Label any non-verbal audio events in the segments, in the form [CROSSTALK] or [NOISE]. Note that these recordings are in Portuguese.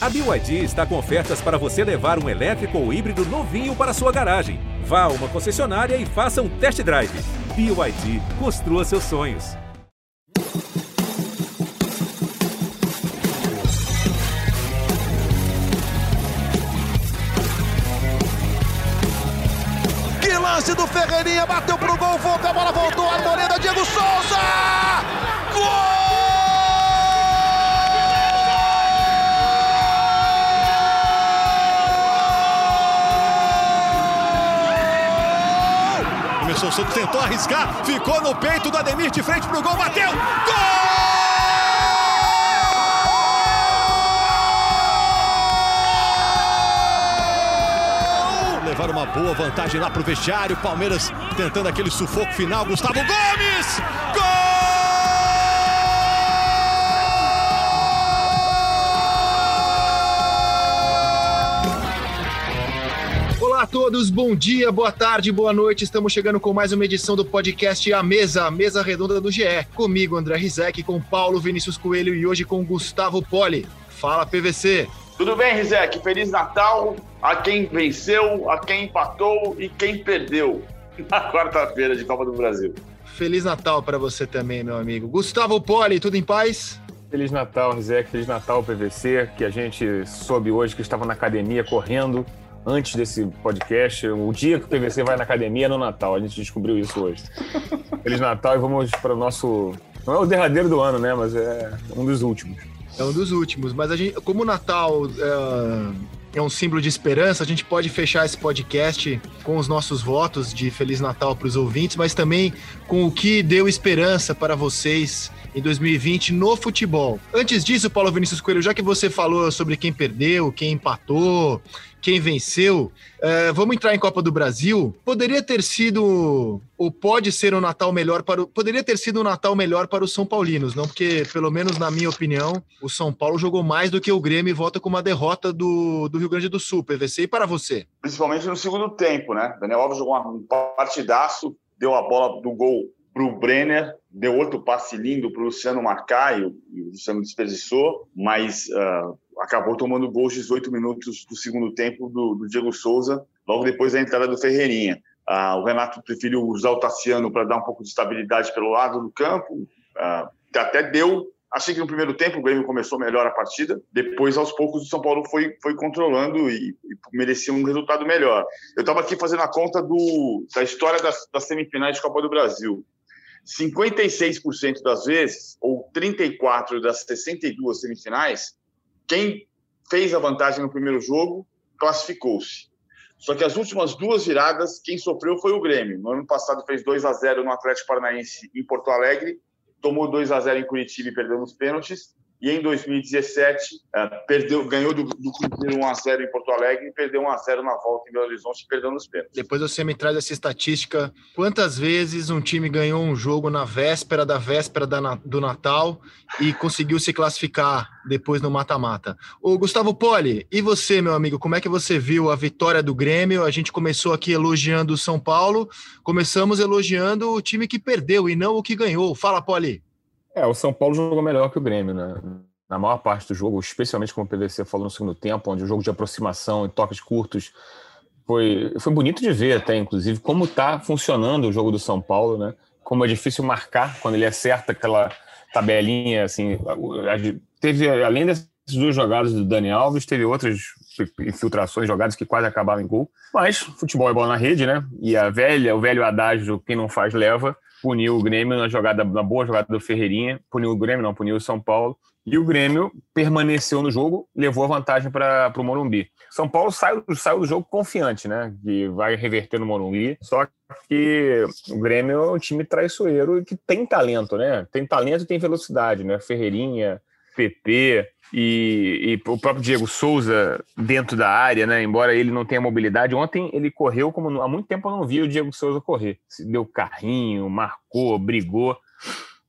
A BYD está com ofertas para você levar um elétrico ou híbrido novinho para sua garagem. Vá a uma concessionária e faça um test drive. BYD, construa seus sonhos. Que lance do Ferreirinha, bateu pro gol, volta, a bola voltou, Arboleda, Diego Souza! Gol! Emerson Santos tentou arriscar, ficou no peito do Ademir de frente pro gol, bateu! Gol! levar uma boa vantagem lá pro vestiário. Palmeiras tentando aquele sufoco final. Gustavo Gomes! Gol! Todos, bom dia, boa tarde, boa noite. Estamos chegando com mais uma edição do podcast A Mesa, a mesa redonda do GE. Comigo, André Rizek, com Paulo Vinícius Coelho e hoje com Gustavo Poli. Fala, PVC. Tudo bem, Rizek? Feliz Natal a quem venceu, a quem empatou e quem perdeu [LAUGHS] na quarta-feira de Copa do Brasil. Feliz Natal para você também, meu amigo. Gustavo Poli, tudo em paz? Feliz Natal, Rizek. Feliz Natal, PVC, que a gente soube hoje que estava na academia correndo antes desse podcast. O dia que o PVC vai na academia é no Natal. A gente descobriu isso hoje. Feliz Natal e vamos para o nosso. Não é o derradeiro do ano, né? Mas é um dos últimos. É um dos últimos. Mas a gente, como o Natal é, é um símbolo de esperança, a gente pode fechar esse podcast com os nossos votos de Feliz Natal para os ouvintes, mas também com o que deu esperança para vocês em 2020 no futebol. Antes disso, Paulo Vinícius Coelho, já que você falou sobre quem perdeu, quem empatou, quem venceu, uh, vamos entrar em Copa do Brasil. Poderia ter sido, ou pode ser um Natal melhor para o. Poderia ter sido um Natal melhor para os São Paulinos, não? Porque, pelo menos na minha opinião, o São Paulo jogou mais do que o Grêmio e volta com uma derrota do, do Rio Grande do Sul, PVC. E para você? Principalmente no segundo tempo, né? Daniel Alves jogou um partidaço, deu a bola do gol para o Brenner, deu outro passe lindo para o Luciano marcar e o Luciano desperdiçou, mas uh, acabou tomando gols 18 minutos do segundo tempo do, do Diego Souza, logo depois da entrada do Ferreirinha. Uh, o Renato preferiu usar o Tassiano para dar um pouco de estabilidade pelo lado do campo, uh, até deu. Achei que no primeiro tempo o Grêmio começou melhor a partida, depois aos poucos o São Paulo foi, foi controlando e, e merecia um resultado melhor. Eu estava aqui fazendo a conta do, da história das, das semifinais de Copa do Brasil. 56% das vezes, ou 34 das 62 semifinais, quem fez a vantagem no primeiro jogo classificou-se. Só que as últimas duas viradas, quem sofreu foi o Grêmio. No ano passado fez 2 a 0 no Atlético Paranaense em Porto Alegre, tomou 2 a 0 em Curitiba e perdeu nos pênaltis e em 2017 uh, perdeu, ganhou do, do Cruzeiro 1x0 em Porto Alegre e perdeu 1x0 na volta em Belo Horizonte, perdendo os pênaltis. Depois você me traz essa estatística. Quantas vezes um time ganhou um jogo na véspera da véspera da, do Natal e conseguiu se classificar depois no mata-mata? O Gustavo Poli, e você, meu amigo, como é que você viu a vitória do Grêmio? A gente começou aqui elogiando o São Paulo, começamos elogiando o time que perdeu e não o que ganhou. Fala, Poli. É, o São Paulo jogou melhor que o Grêmio, né? Na maior parte do jogo, especialmente como o PVC falou no segundo tempo, onde o jogo de aproximação e toques curtos foi, foi bonito de ver até, inclusive, como está funcionando o jogo do São Paulo, né? Como é difícil marcar quando ele acerta aquela tabelinha, assim. Teve, além dessas duas jogadas do Dani Alves, teve outras infiltrações, jogadas que quase acabaram em gol. Mas futebol é bola na rede, né? E a velha, o velho adágio, quem não faz leva, puniu o Grêmio na jogada, na boa jogada do Ferreirinha, puniu o Grêmio, não, puniu o São Paulo. E o Grêmio permaneceu no jogo, levou a vantagem para o Morumbi. São Paulo saiu, saiu do jogo confiante, né? Que vai reverter no Morumbi. Só que o Grêmio é um time traiçoeiro que tem talento, né? Tem talento e tem velocidade, né? Ferreirinha, PP, e, e, o próprio Diego Souza dentro da área, né? Embora ele não tenha mobilidade, ontem ele correu como há muito tempo eu não vi o Diego Souza correr. Deu carrinho, marcou, brigou.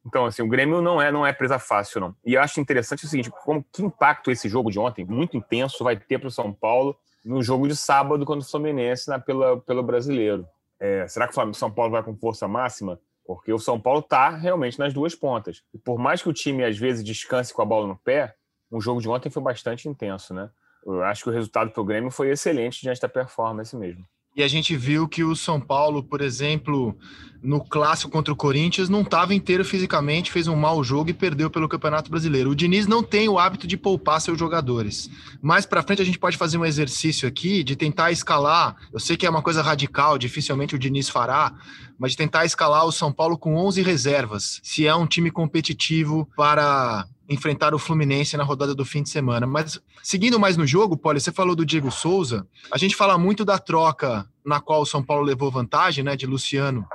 Então, assim, o Grêmio não é não é presa fácil, não. E eu acho interessante o seguinte: como que impacto esse jogo de ontem, muito intenso, vai ter para o São Paulo no jogo de sábado contra o Fluminense na, pela, pelo brasileiro. É, será que o São Paulo vai com força máxima? Porque o São Paulo está realmente nas duas pontas. E por mais que o time às vezes descanse com a bola no pé, o jogo de ontem foi bastante intenso, né? Eu acho que o resultado para o Grêmio foi excelente diante da performance mesmo. E a gente viu que o São Paulo, por exemplo, no clássico contra o Corinthians, não estava inteiro fisicamente, fez um mau jogo e perdeu pelo Campeonato Brasileiro. O Diniz não tem o hábito de poupar seus jogadores. Mais para frente a gente pode fazer um exercício aqui de tentar escalar. Eu sei que é uma coisa radical, dificilmente o Diniz fará, mas de tentar escalar o São Paulo com 11 reservas, se é um time competitivo para enfrentar o Fluminense na rodada do fim de semana. Mas seguindo mais no jogo, Poli, você falou do Diego Souza. A gente fala muito da troca na qual o São Paulo levou vantagem, né, de Luciano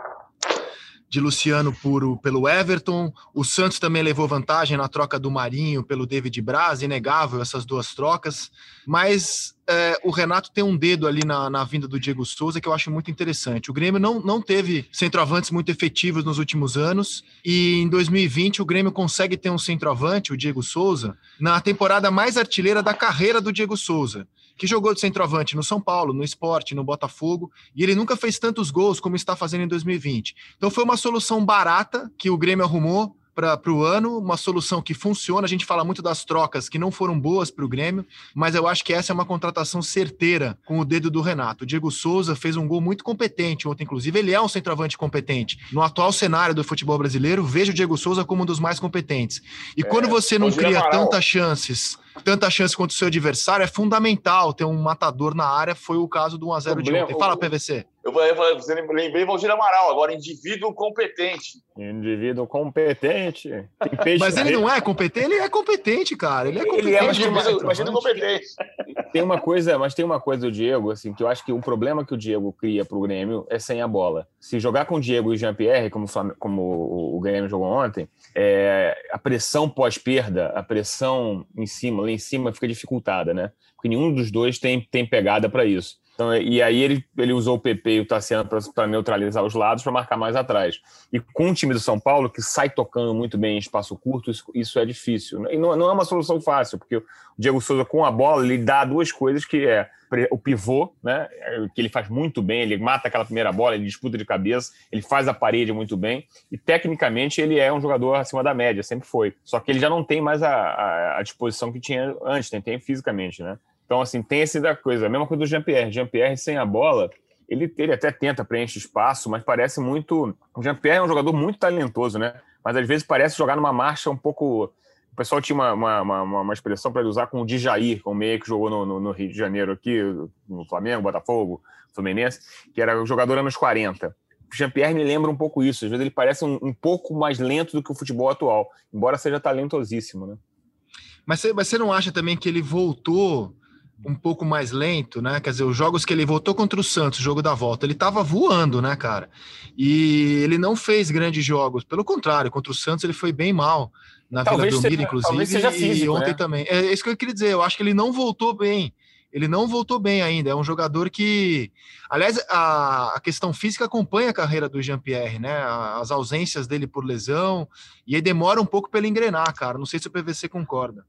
de Luciano pelo Everton. O Santos também levou vantagem na troca do Marinho pelo David Braz, inegável essas duas trocas. Mas é, o Renato tem um dedo ali na, na vinda do Diego Souza que eu acho muito interessante. O Grêmio não, não teve centroavantes muito efetivos nos últimos anos e em 2020 o Grêmio consegue ter um centroavante, o Diego Souza, na temporada mais artilheira da carreira do Diego Souza que jogou de centroavante no São Paulo, no Esporte, no Botafogo, e ele nunca fez tantos gols como está fazendo em 2020. Então foi uma solução barata que o Grêmio arrumou para o ano, uma solução que funciona. A gente fala muito das trocas que não foram boas para o Grêmio, mas eu acho que essa é uma contratação certeira com o dedo do Renato. O Diego Souza fez um gol muito competente ontem, inclusive. Ele é um centroavante competente. No atual cenário do futebol brasileiro, vejo o Diego Souza como um dos mais competentes. E é, quando você não cria tantas chances tanta chance contra o seu adversário, é fundamental ter um matador na área. Foi o caso do 1x0 de ontem. Fala, PVC. Eu você lembrei Valdir Amaral, agora indivíduo competente. Indivíduo competente. Mas ele não é competente? Ele é competente, cara. Ele é competente. Ele é indivíduo, competente. Tem uma coisa, mas tem uma coisa do Diego, assim, que eu acho que o problema que o Diego cria para o Grêmio é sem a bola. Se jogar com o Diego e Jean-Pierre, como, como o Grêmio jogou ontem, é, a pressão pós-perda, a pressão em cima, lá em cima, fica dificultada, né? Porque nenhum dos dois tem, tem pegada para isso. Então, e aí ele, ele usou o PP e o Tassiano para neutralizar os lados para marcar mais atrás. E com o time do São Paulo, que sai tocando muito bem em espaço curto, isso, isso é difícil. E não, não é uma solução fácil, porque o Diego Souza com a bola, ele dá duas coisas que é o pivô, né, que ele faz muito bem, ele mata aquela primeira bola, ele disputa de cabeça, ele faz a parede muito bem, e tecnicamente ele é um jogador acima da média, sempre foi. Só que ele já não tem mais a, a, a disposição que tinha antes, tem, tem fisicamente, né? Então, assim, tem esse da coisa. A mesma coisa do Jean-Pierre. Jean-Pierre sem a bola, ele, ele até tenta preencher espaço, mas parece muito. O Jean-Pierre é um jogador muito talentoso, né? Mas às vezes parece jogar numa marcha um pouco. O pessoal tinha uma, uma, uma, uma expressão para ele usar com o Djair, com o meio que jogou no, no, no, Rio de Janeiro aqui, no Flamengo, Botafogo, Fluminense, que era o jogador anos 40. O Jean-Pierre me lembra um pouco isso. Às vezes ele parece um, um, pouco mais lento do que o futebol atual, embora seja talentosíssimo, né? Mas você, mas você não acha também que ele voltou um pouco mais lento, né? Quer dizer, os jogos que ele voltou contra o Santos, o jogo da volta, ele tava voando, né, cara? E ele não fez grandes jogos, pelo contrário, contra o Santos ele foi bem mal na talvez Vila Belmiro, inclusive, seja físico, e ontem né? também. É isso que eu queria dizer, eu acho que ele não voltou bem. Ele não voltou bem ainda. É um jogador que, aliás, a, a questão física acompanha a carreira do Jean-Pierre, né? As ausências dele por lesão, e aí demora um pouco para ele engrenar, cara. Não sei se o PVC concorda.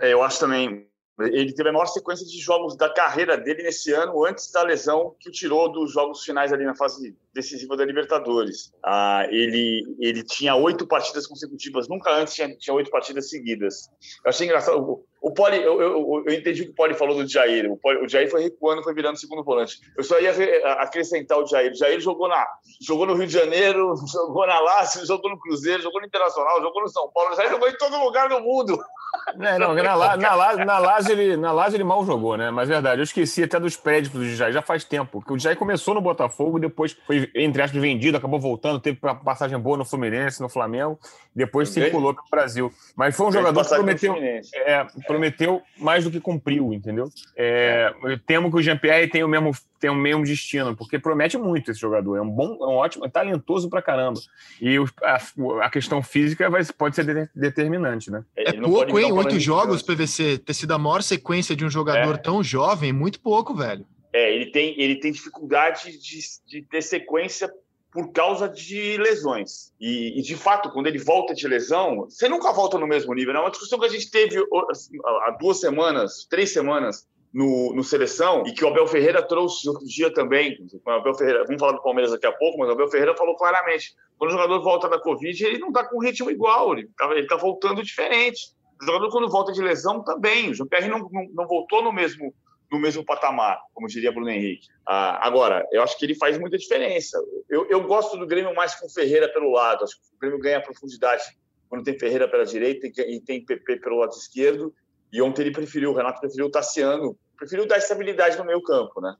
É, eu acho também ele teve a maior sequência de jogos da carreira dele nesse ano, antes da lesão que o tirou dos jogos finais ali na fase decisiva da Libertadores. Ah, ele, ele tinha oito partidas consecutivas, nunca antes tinha, tinha oito partidas seguidas. Eu achei engraçado. O, o Poli, eu, eu, eu, entendi o que o Poli falou do Jair. O, Poli, o Jair foi recuando, foi virando segundo volante. Eu só ia acrescentar o Jair. O Jair jogou, na, jogou no Rio de Janeiro, [LAUGHS] jogou na Lazio, jogou no Cruzeiro, jogou no Internacional, jogou no São Paulo. O Jair jogou em todo lugar do mundo. É, não, na, na, na, na, Lazio ele, na Lazio ele mal jogou, né? Mas é verdade, eu esqueci até dos prédios do Jair, já faz tempo. que O Jair começou no Botafogo, depois foi, entre aspas, vendido, acabou voltando, teve passagem boa no Fluminense, no Flamengo, depois circulou para o Brasil. Mas foi um jogador que prometeu, é, prometeu mais do que cumpriu, entendeu? É, eu temo que o Jean-Pierre tenha o mesmo tem o mesmo destino, porque promete muito esse jogador. É um bom, é um ótimo, é talentoso pra caramba. E o, a, a, questão física vai, pode ser de, determinante, né? É pouco, hein? Oito jogos, PVC. Ter sido a maior sequência de um jogador é. tão jovem, muito pouco, velho. É, ele tem, ele tem dificuldade de, de ter sequência por causa de lesões. E, e, de fato, quando ele volta de lesão, você nunca volta no mesmo nível. É uma discussão que a gente teve há duas semanas, três semanas, no, no, seleção e que o Abel Ferreira trouxe outro dia também. O Abel Ferreira, vamos falar do Palmeiras daqui a pouco, mas o Abel Ferreira falou claramente: quando o jogador volta da Covid, ele não está com ritmo igual, ele está tá voltando diferente. O jogador, quando volta de lesão, também. O Jean-Pierre não, não, não, voltou no mesmo, no mesmo patamar, como diria Bruno Henrique. Ah, agora, eu acho que ele faz muita diferença. Eu, eu gosto do Grêmio mais com Ferreira pelo lado. Acho que o Grêmio ganha profundidade quando tem Ferreira pela direita e tem PP pelo lado esquerdo. E ontem ele preferiu, o Renato preferiu o Tassiano, preferiu dar estabilidade no meio campo, né?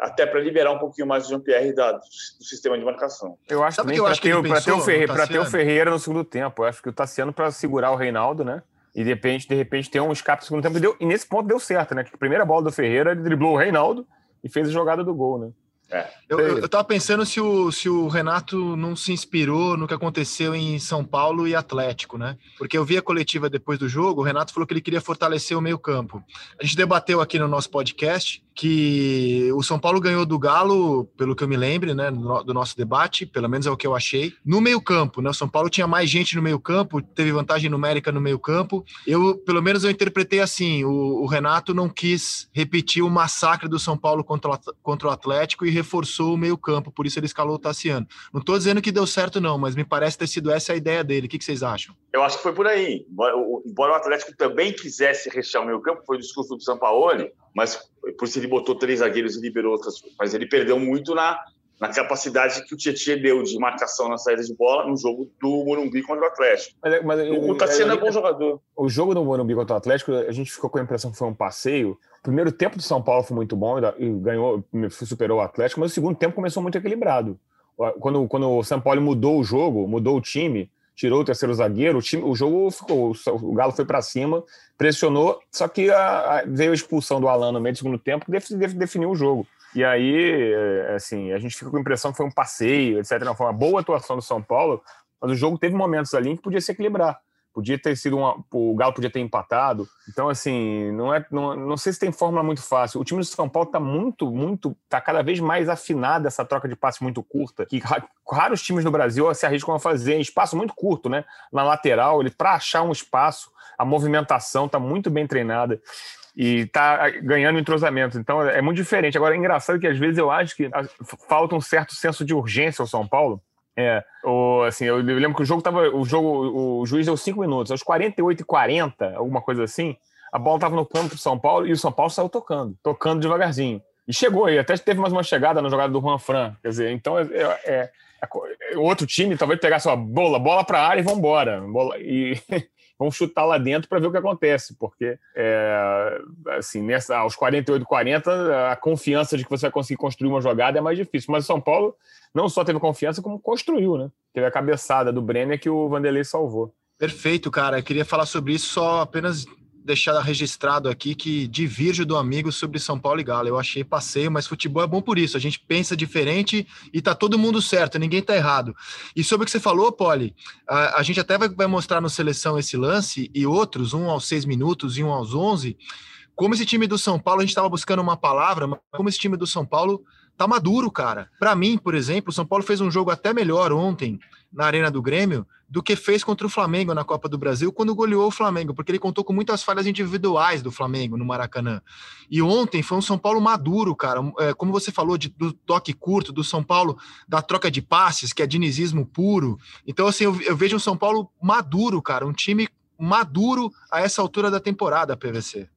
até para liberar um pouquinho mais o Jean-Pierre do, sistema de marcação. Eu acho Sabe que, para ter, ter, o Ferreira, ter o Ferreira no segundo tempo. Eu acho que o Tassiano para segurar o Reinaldo, né? E de repente, de repente, ter um escape no segundo tempo. E, deu, e nesse ponto deu certo, né? Que a primeira bola do Ferreira, ele driblou o Reinaldo e fez a jogada do gol, né? É. Eu, eu, eu tava pensando se o, se o Renato não se inspirou no que aconteceu em São Paulo e Atlético, né? Porque eu vi a coletiva depois do jogo, o Renato falou que ele queria fortalecer o meio-campo. A gente debateu aqui no nosso podcast que o São Paulo ganhou do Galo, pelo que eu me lembro, né, do nosso debate, pelo menos é o que eu achei, no meio-campo, né? O São Paulo tinha mais gente no meio-campo, teve vantagem numérica no meio-campo. Eu, pelo menos eu interpretei assim, o, o, Renato não quis repetir o massacre do São Paulo contra o, contra o Atlético e reforçou o meio-campo, por isso ele escalou o Tassiano. Não estou dizendo que deu certo não, mas me parece ter sido essa a ideia dele. O que, que vocês acham? Eu acho que foi por aí. Embora o Atlético também quisesse rechear o meio-campo, foi o discurso do São Paulo, mas por isso ele botou três zagueiros e liberou outras. Mas ele perdeu muito na, na capacidade que o Tietchan deu de marcação na saída de bola no jogo do Morumbi contra o Atlético. Mas, mas, o Tassiano é bom jogador. O jogo do Morumbi contra o Atlético, a gente ficou com a impressão que foi um passeio. O primeiro tempo do São Paulo foi muito bom e ganhou, superou o Atlético, mas o segundo tempo começou muito equilibrado. Quando, quando o São Paulo mudou o jogo, mudou o time, tirou o terceiro zagueiro, o, time, o jogo ficou, o Galo foi para cima, pressionou, só que a, a, veio a expulsão do Alan no meio do segundo tempo, que definiu o jogo. E aí, é, assim, a gente fica com a impressão que foi um passeio, etc. Não, foi uma boa atuação do São Paulo, mas o jogo teve momentos ali que podia se equilibrar. Podia ter sido uma. O Galo podia ter empatado. Então, assim, não é. Não, não sei se tem fórmula muito fácil. O time do São Paulo está muito, muito. está cada vez mais afinado essa troca de passes muito curta. Que raros times no Brasil se arriscam a fazer espaço muito curto, né? Na lateral, ele para achar um espaço, a movimentação está muito bem treinada e está ganhando entrosamento. Então é muito diferente. Agora é engraçado que às vezes eu acho que falta um certo senso de urgência ao São Paulo é, assim, eu lembro que o jogo tava. O jogo, o juiz deu 5 minutos. Aos 48 e 40, alguma coisa assim, a bola estava no campo do São Paulo e o São Paulo saiu tocando, tocando devagarzinho. E chegou aí, até teve mais uma chegada na jogada do Juan Fran. Quer dizer, então é, é, é, é outro time talvez pegasse a bola, bola para a área e vambora. Bola, e [LAUGHS] vão chutar lá dentro para ver o que acontece, porque é, assim, nessa, aos 48, 40, a confiança de que você vai conseguir construir uma jogada é mais difícil. Mas o São Paulo não só teve confiança, como construiu, né? Teve a cabeçada do Brenner que o Vanderlei salvou. Perfeito, cara. Eu queria falar sobre isso, só apenas deixar registrado aqui que divirjo do amigo sobre São Paulo e Galo. Eu achei passeio, mas futebol é bom por isso. A gente pensa diferente e tá todo mundo certo, ninguém tá errado. E sobre o que você falou, Poli, a, a gente até vai, vai mostrar no seleção esse lance e outros, um aos seis minutos e um aos onze. Como esse time do São Paulo, a gente estava buscando uma palavra, mas como esse time do São Paulo tá maduro, cara. Para mim, por exemplo, o São Paulo fez um jogo até melhor ontem na Arena do Grêmio do que fez contra o Flamengo na Copa do Brasil quando goleou o Flamengo, porque ele contou com muitas falhas individuais do Flamengo no Maracanã. E ontem foi um São Paulo maduro, cara. É, como você falou de, do toque curto, do São Paulo, da troca de passes, que é dinizismo puro. Então, assim, eu, eu vejo um São Paulo maduro, cara. Um time maduro a essa altura da temporada, PVC.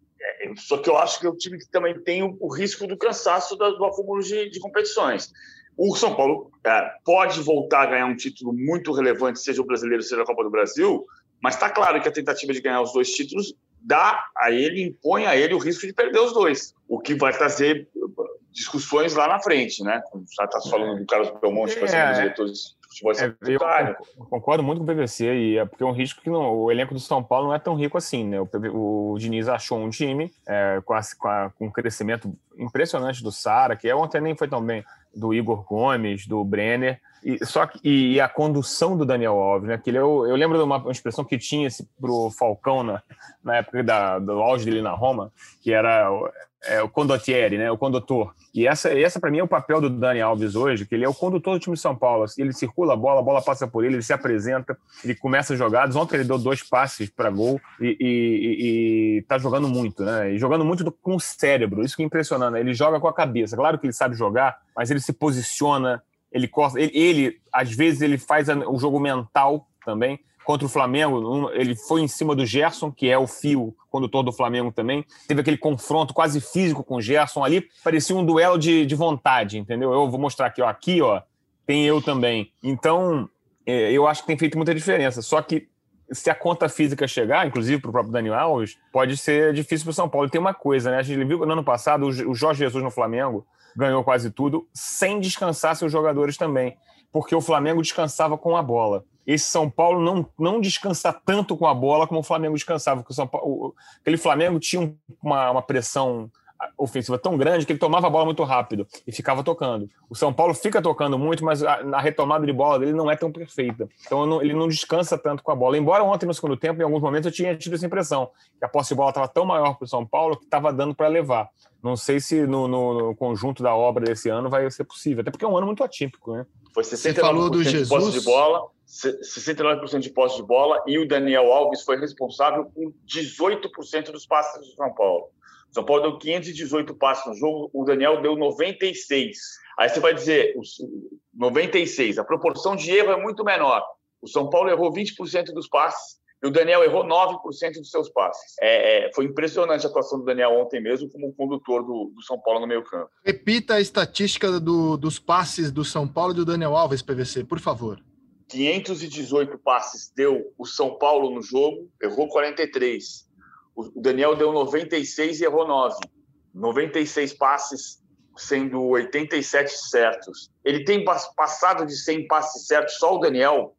É, só que eu acho que é um time que também tem o, o risco do cansaço do, do acúmulo de, de competições. O São Paulo é, pode voltar a ganhar um título muito relevante, seja o brasileiro, seja a Copa do Brasil, mas está claro que a tentativa de ganhar os dois títulos dá a ele, impõe a ele o risco de perder os dois, o que vai trazer discussões lá na frente, né? Já está falando do Carlos Belmonte, que vai ser um dos é. diretores futebol é, eu concordo muito com o PVC, e é porque é um risco que não, o elenco do São Paulo não é tão rico assim, né? O, o Diniz achou um time é, com, a, com, a, com, um crescimento impressionante do Sara, que ontem nem foi tão bem, do Igor Gomes, do Brenner, e, só que, e, a condução do Daniel Alves, né? Que ele, eu, é eu lembro de uma, expressão que tinha para o Falcão na, na época da, do auge dele na Roma, que era é, o condottieri, né, o condutor. E essa, essa para mim é o papel do Dani Alves hoje, que ele é o condutor do time de São Paulo. Ele circula a bola, a bola passa por ele, ele se apresenta, ele começa jogadas. Ontem ele deu dois passes para gol e, e, e, tá jogando muito, né? E jogando muito do, com o cérebro. Isso que é impressionante. Né? Ele joga com a cabeça. Claro que ele sabe jogar, mas ele se posiciona, ele corta, ele, ele às vezes ele faz o jogo mental também contra o Flamengo, ele foi em cima do Gerson, que é o fio condutor do Flamengo também. Teve aquele confronto quase físico com o Gerson ali, parecia um duelo de, de vontade, entendeu? Eu vou mostrar aqui, ó, aqui, ó, tem eu também. Então, é, eu acho que tem feito muita diferença. Só que se a conta física chegar, inclusive para o próprio Daniel Alves, pode ser difícil para o São Paulo. E tem uma coisa, né? A gente viu no ano passado o Jorge Jesus no Flamengo ganhou quase tudo sem descansar seus jogadores também, porque o Flamengo descansava com a bola. Esse São Paulo não, não descansa tanto com a bola como o Flamengo descansava, porque o São Paulo, aquele Flamengo tinha uma, uma pressão ofensiva tão grande que ele tomava a bola muito rápido e ficava tocando. O São Paulo fica tocando muito, mas a, a retomada de bola dele não é tão perfeita. Então não, ele não descansa tanto com a bola. Embora ontem, no segundo tempo, em alguns momentos eu tinha tido essa impressão que a posse de bola estava tão maior para o São Paulo que estava dando para levar. Não sei se no, no, no, conjunto da obra desse ano vai ser possível, até porque é um ano muito atípico, né? Foi 69% de posse de bola, 69% de posse de bola e o Daniel Alves foi responsável por 18% dos passes do São Paulo. São Paulo deu 518 passes no jogo, o Daniel deu 96. Aí você vai dizer, 96, a proporção de erro é muito menor. O São Paulo errou 20% dos passes e o Daniel errou 9% dos seus passes. É, é, foi impressionante a atuação do Daniel ontem mesmo como condutor do, do São Paulo no meio campo. Repita a estatística do, dos passes do São Paulo e do Daniel Alves, PVC, por favor. 518 passes deu o São Paulo no jogo, errou 43. O Daniel deu 96 e errou 9. 96 passes, sendo 87 certos. Ele tem passado de 100 passes certos, só o Daniel,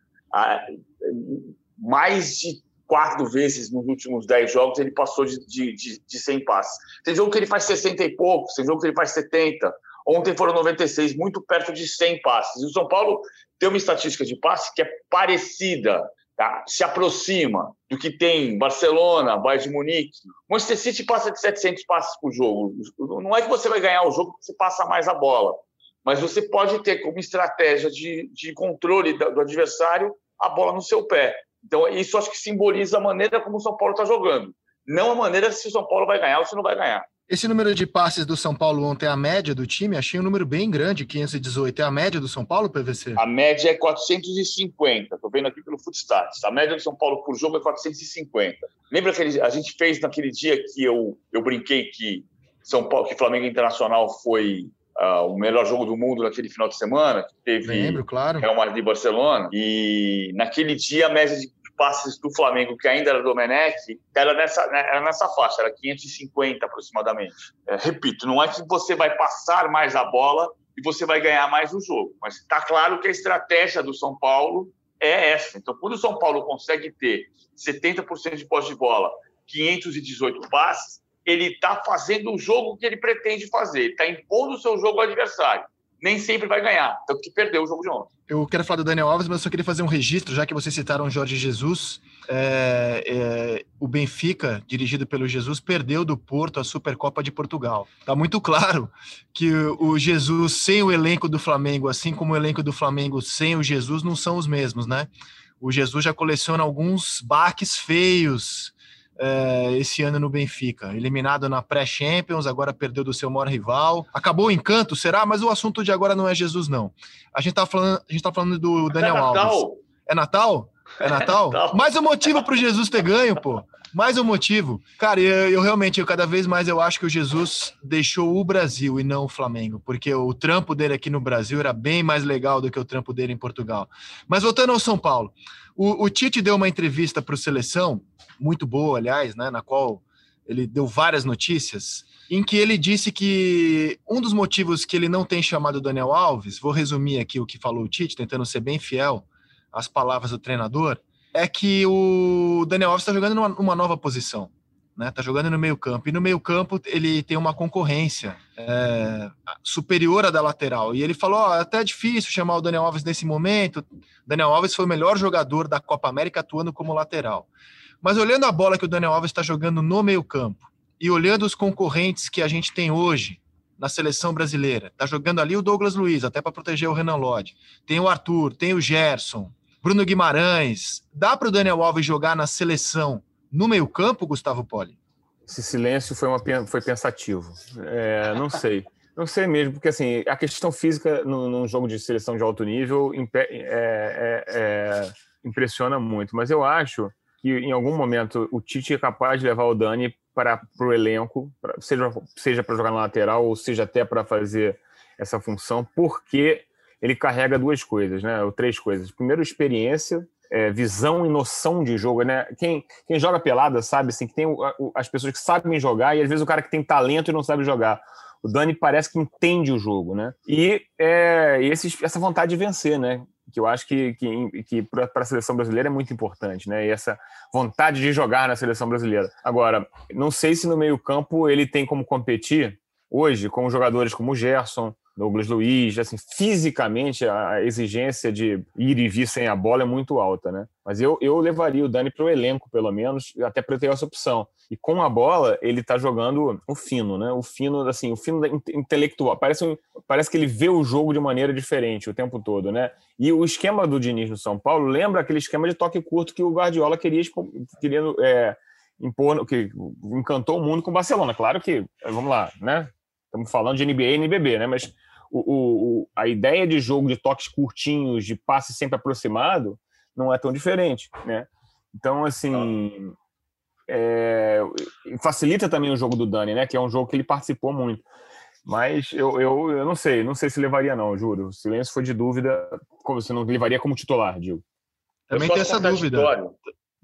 mais de quatro vezes nos últimos 10 jogos ele passou de, de, de, de 100 passes. Tem jogo que ele faz 60 e poucos, tem jogo que ele faz 70. Ontem foram 96, muito perto de 100 passes. E o São Paulo tem uma estatística de passe que é parecida tá? se aproxima do que tem Barcelona, Bayern de Munique. Manchester City passa de 700 passes por jogo. Não é que você vai ganhar o jogo porque você passa mais a bola, mas você pode ter como estratégia de, de controle do adversário a bola no seu pé. Então, isso acho que simboliza a maneira como o São Paulo está jogando, não a maneira se o São Paulo vai ganhar ou se não vai ganhar. Esse número de passes do São Paulo ontem, a média do time, achei um número bem grande, 518. É a média do São Paulo, PVC? A média é 450. Estou vendo aqui pelo Footstats. A média do São Paulo por jogo é 450. Lembra que a gente fez naquele dia que eu, eu brinquei que São Paulo, que Flamengo Internacional foi uh, o melhor jogo do mundo naquele final de semana? Que teve Lembro, claro. Real Madrid e Barcelona. E naquele dia a média de passes do Flamengo, que ainda era do Domenech, era nessa, né, era nessa faixa, era 550 aproximadamente. É, repito, não é que você vai passar mais a bola e você vai ganhar mais o jogo, mas está claro que a estratégia do São Paulo é essa. Então, quando o São Paulo consegue ter 70% de posse de bola, 518 passes, ele está fazendo o jogo que ele pretende fazer, está impondo o seu jogo ao adversário nem sempre vai ganhar. Tanto que perdeu o jogo de ontem. Eu quero falar do Daniel Alves, mas eu só queria fazer um registro, já que vocês citaram o Jorge Jesus. É, é, o Benfica, dirigido pelo Jesus, perdeu do Porto a Supercopa de Portugal. Está muito claro que o Jesus sem o elenco do Flamengo, assim como o elenco do Flamengo sem o Jesus, não são os mesmos, né? O Jesus já coleciona alguns baques feios é, esse ano no Benfica. Eliminado na pré-Champions, agora perdeu do seu maior rival. Acabou o encanto, será? Mas o assunto de agora não é Jesus, não. A gente tá falando, a gente tá falando do Daniel é Alves. É Natal? É Natal? Natal. Mais um motivo para o Jesus ter ganho, pô. Mais um motivo. Cara, eu, eu, realmente, eu, cada vez mais eu acho que o Jesus deixou o Brasil e não o Flamengo, porque o trampo dele aqui no Brasil era bem mais legal do que o trampo dele em Portugal. Mas voltando ao São Paulo, o, o Tite deu uma entrevista para o Seleção muito boa, aliás, né, na qual ele deu várias notícias, em que ele disse que um dos motivos que ele não tem chamado Daniel Alves, vou resumir aqui o que falou o Tite, tentando ser bem fiel às palavras do treinador, é que o Daniel Alves está jogando numa, numa, nova posição, né? Tá jogando no meio campo e no meio campo ele tem uma concorrência é, superior à da lateral. E ele falou, oh, é até difícil chamar o Daniel Alves nesse momento. Daniel Alves foi o melhor jogador da Copa América atuando como lateral. Mas olhando a bola que o Daniel Alves está jogando no meio-campo e olhando os concorrentes que a gente tem hoje na seleção brasileira, tá jogando ali o Douglas Luiz, até para proteger o Renan Lodge. Tem o Arthur, tem o Gerson, Bruno Guimarães. Dá para o Daniel Alves jogar na seleção no meio-campo, Gustavo Poli? Esse silêncio foi, uma, foi pensativo. É, não sei. Não sei mesmo, porque assim, a questão física num, jogo de seleção de alto nível é, é, é impressiona muito. Mas eu acho que em algum momento o Tite é capaz de levar o Dani para o elenco, pra, seja seja para jogar na lateral ou seja até para fazer essa função, porque ele carrega duas coisas, né? Ou três coisas. Primeiro, experiência, é, visão e noção de jogo, né? Quem, quem joga pelada sabe assim que tem o, o, as pessoas que sabem jogar e às vezes o cara que tem talento e não sabe jogar. O Dani parece que entende o jogo, né? E é, esse, essa vontade de vencer, né? que eu acho que, que, que para a seleção brasileira é muito importante, né? E essa vontade de jogar na seleção brasileira. Agora, não sei se no meio-campo ele tem como competir hoje com jogadores como o Gerson, Douglas Luiz, assim, fisicamente a exigência de ir e vir sem a bola é muito alta, né? Mas eu, eu levaria o Dani para o elenco, pelo menos, até para ter essa opção. E com a bola, ele tá jogando o fino, né? O fino, assim, o fino intelectual. Parece, um, parece que ele vê o jogo de maneira diferente o tempo todo, né? E o esquema do Diniz no São Paulo lembra aquele esquema de toque curto que o Guardiola queria, queria é, impor, que encantou o mundo com o Barcelona. Claro que, vamos lá, né? Estamos falando de NBA e NBB, né? Mas o, o, a ideia de jogo de toques curtinhos, de passe sempre aproximado, não é tão diferente, né? Então, assim, é, facilita também o jogo do Dani, né? Que é um jogo que ele participou muito. Mas eu, eu, eu não sei, não sei se levaria, não, juro. O silêncio foi de dúvida, como você não levaria como titular, Diego. Também tem essa dúvida.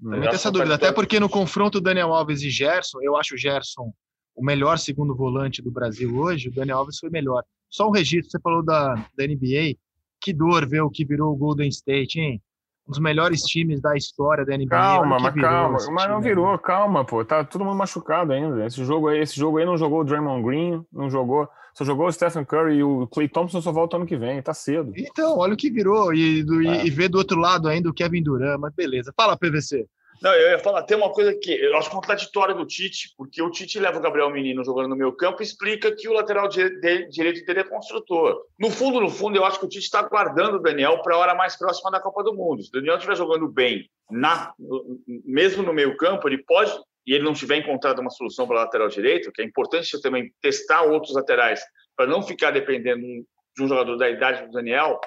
Também tem essa dúvida. Até porque no confronto Daniel Alves e Gerson, eu acho o Gerson o melhor segundo volante do Brasil hoje, o Daniel Alves foi melhor. Só um registro, você falou da, da NBA, que dor ver o que virou o Golden State, hein? Um dos melhores times da história da NBA. Calma, mas calma, mas não virou, calma, pô. Tá todo mundo machucado ainda. Esse jogo aí, esse jogo aí não jogou o Draymond Green, não jogou, só jogou o Stephen Curry e o Clay Thompson só volta ano que vem, tá cedo. Então, olha o que virou e, do, é. e, e ver do outro lado ainda o Kevin Durant, mas beleza. Fala, PVC. Não, eu ia falar, tem uma coisa que eu acho contraditória do Tite, porque o Tite leva o Gabriel Menino jogando no meu campo e explica que o lateral direito dele é construtor. No fundo, no fundo, eu acho que o Tite está guardando o Daniel para a hora mais próxima da Copa do Mundo. Se o Daniel estiver jogando bem, na, mesmo no meio campo, ele pode, e ele não tiver encontrado uma solução para o lateral direito, que é importante também testar outros laterais para não ficar dependendo de um jogador da idade do Daniel,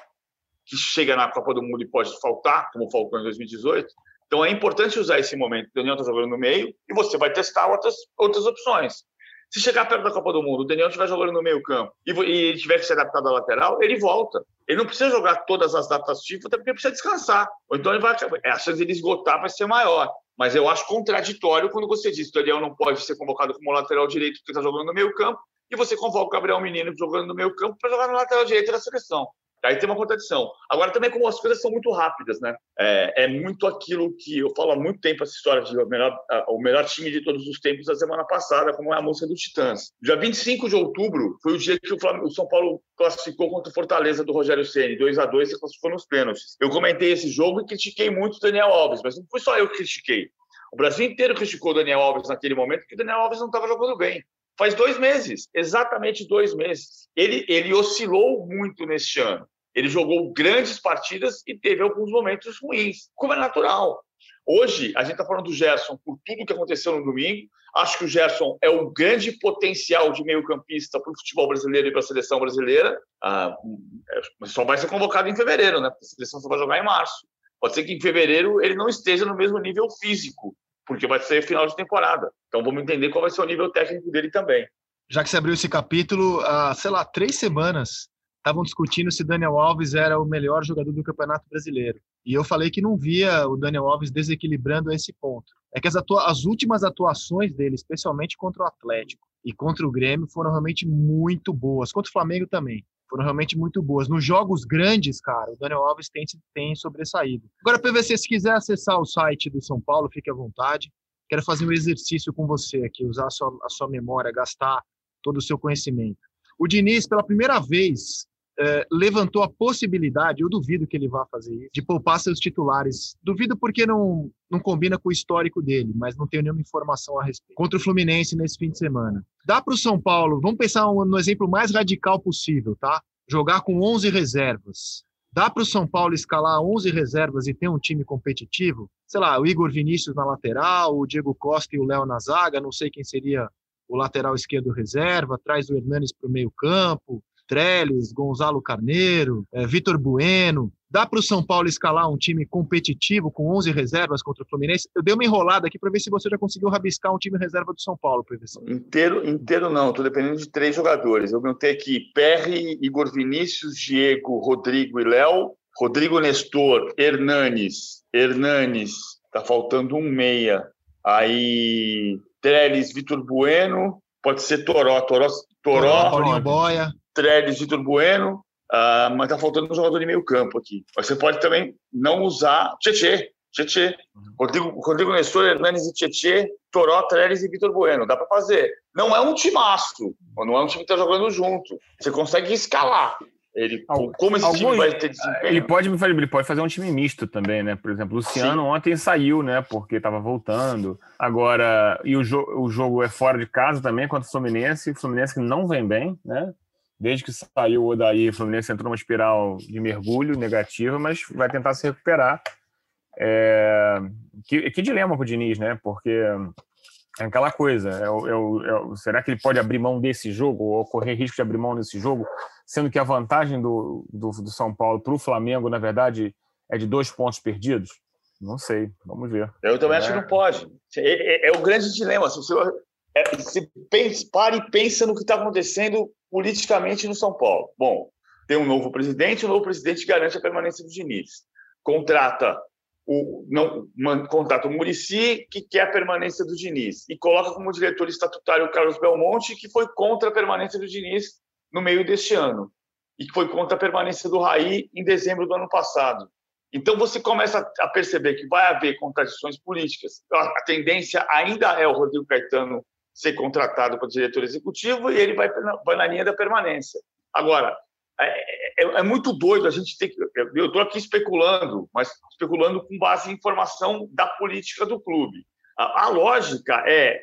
que chega na Copa do Mundo e pode faltar, como faltou em 2018 então é importante usar esse momento. O Daniel está jogando no meio e você vai testar outras, outras opções. Se chegar perto da Copa do Mundo, o Daniel estiver jogando no meio campo e, ele tiver que se adaptar da lateral, ele volta. Ele não precisa jogar todas as datas FIFA, até porque precisa descansar. Ou então ele vai, a chance de ele esgotar vai ser maior. Mas eu acho contraditório quando você diz que o Daniel não pode ser convocado como lateral direito porque está jogando no meio campo e você convoca o Gabriel Menino jogando no meio campo para jogar no lateral direito da seleção. Aí tem uma contradição. Agora, também, como as coisas são muito rápidas, né? É, é muito aquilo que eu falo há muito tempo, essa história de o melhor, o melhor time de todos os tempos da semana passada, como é a música do Titãs. Dia 25 de outubro foi o dia que o, Flamengo, o São Paulo classificou contra o Fortaleza do Rogério Ceni 2 a 2 e classificou nos pênaltis. Eu comentei esse jogo e critiquei muito o Daniel Alves, mas não foi só eu que critiquei. O Brasil inteiro criticou o Daniel Alves naquele momento, porque o Daniel Alves não estava jogando bem. Faz dois meses, exatamente dois meses. Ele, ele oscilou muito neste ano. Ele jogou grandes partidas e teve alguns momentos ruins, como é natural. Hoje, a gente está falando do Gerson por tudo que aconteceu no domingo. Acho que o Gerson é um grande potencial de meio-campista para o futebol brasileiro e para a seleção brasileira. Ah, é, só vai ser convocado em fevereiro, né? Porque a seleção só vai jogar em março. Pode ser que em fevereiro ele não esteja no mesmo nível físico, porque vai ser final de temporada. Então vamos entender qual vai ser o nível técnico dele também. Já que você abriu esse capítulo, há, sei lá, três semanas, estavam discutindo se Daniel Alves era o melhor jogador do Campeonato Brasileiro. E eu falei que não via o Daniel Alves desequilibrando esse ponto. É que as, as últimas atuações dele, especialmente contra o Atlético e contra o Grêmio, foram realmente muito boas. Contra o Flamengo também foram realmente muito boas. Nos jogos grandes, cara, o Daniel Alves tem, tem sobressaído. Agora, PVC, se quiser acessar o site do São Paulo, fique à vontade. Quero fazer um exercício com você aqui, usar a sua, a sua memória, gastar todo o seu conhecimento. O Diniz, pela primeira vez, é, levantou a possibilidade, eu duvido que ele vá fazer isso, de poupar seus titulares. Duvido porque não, não combina com o histórico dele, mas não tenho nenhuma informação a respeito. Contra o Fluminense nesse fim de semana. Dá para o São Paulo, vamos pensar no exemplo mais radical possível, tá? Jogar com 11 reservas. Dá para o São Paulo escalar 11 reservas e ter um time competitivo? Sei lá, o Igor Vinícius na lateral, o Diego Costa e o Léo na zaga, não sei quem seria o lateral esquerdo reserva, traz o Hernanes para o meio campo, Trellis, Gonzalo Carneiro, é, Vitor Bueno. Dá para o São Paulo escalar um time competitivo com 11 reservas contra o Fluminense? Eu dei uma enrolada aqui para ver se você já conseguiu rabiscar um time reserva do São Paulo, professor. Inteiro, inteiro não. Estou dependendo de três jogadores. Eu tenho aqui Perry, Igor Vinícius, Diego, Rodrigo e Léo. Rodrigo Nestor, Hernanes. Hernanes, tá faltando um meia. Aí Trellis, Vitor Bueno. Pode ser Toró. Toró, Toró, Paulinho Boia. Trellis, Vitor Bueno. Uh, mas tá faltando um jogador de meio campo aqui. Mas você pode também não usar Tietê. Tietê. Uhum. Rodrigo, Rodrigo Nestor, Hernanes e Tietê, Toró, Trellis e Vitor Bueno. Dá para fazer. Não é um timaço. Não é um time que tá jogando junto. Você consegue escalar. Ele, como esse time vai ter desempenho? Ele pode, ele pode fazer um time misto também, né? Por exemplo, o Luciano Sim. ontem saiu, né? Porque estava voltando. Agora, e o, jo o jogo é fora de casa também contra o Fluminense. O Fluminense que não vem bem, né? Desde que saiu o Odaí, o Fluminense entrou numa espiral de mergulho negativa, mas vai tentar se recuperar. É... Que, que dilema para o Diniz, né? Porque é aquela coisa, é, é, é, será que ele pode abrir mão desse jogo ou correr risco de abrir mão desse jogo, sendo que a vantagem do, do, do São Paulo para o Flamengo, na verdade, é de dois pontos perdidos? Não sei, vamos ver. Eu também acho que não pode. É, é, é o grande dilema. Se você, se pensa, para e pensa no que está acontecendo politicamente no São Paulo. Bom, tem um novo presidente, o novo presidente garante a permanência do Diniz. Contrata o, não, man, contrata o Murici, que quer a permanência do Diniz, e coloca como diretor estatutário o Carlos Belmonte, que foi contra a permanência do Diniz no meio deste ano, e que foi contra a permanência do Raí em dezembro do ano passado. Então você começa a perceber que vai haver contradições políticas. A tendência ainda é o Rodrigo Caetano ser contratado para diretor executivo e ele vai, vai na linha da permanência. Agora, é, é, é, muito doido a gente ter que. Eu estou aqui especulando, mas especulando com base em informação da política do clube. A, a, lógica é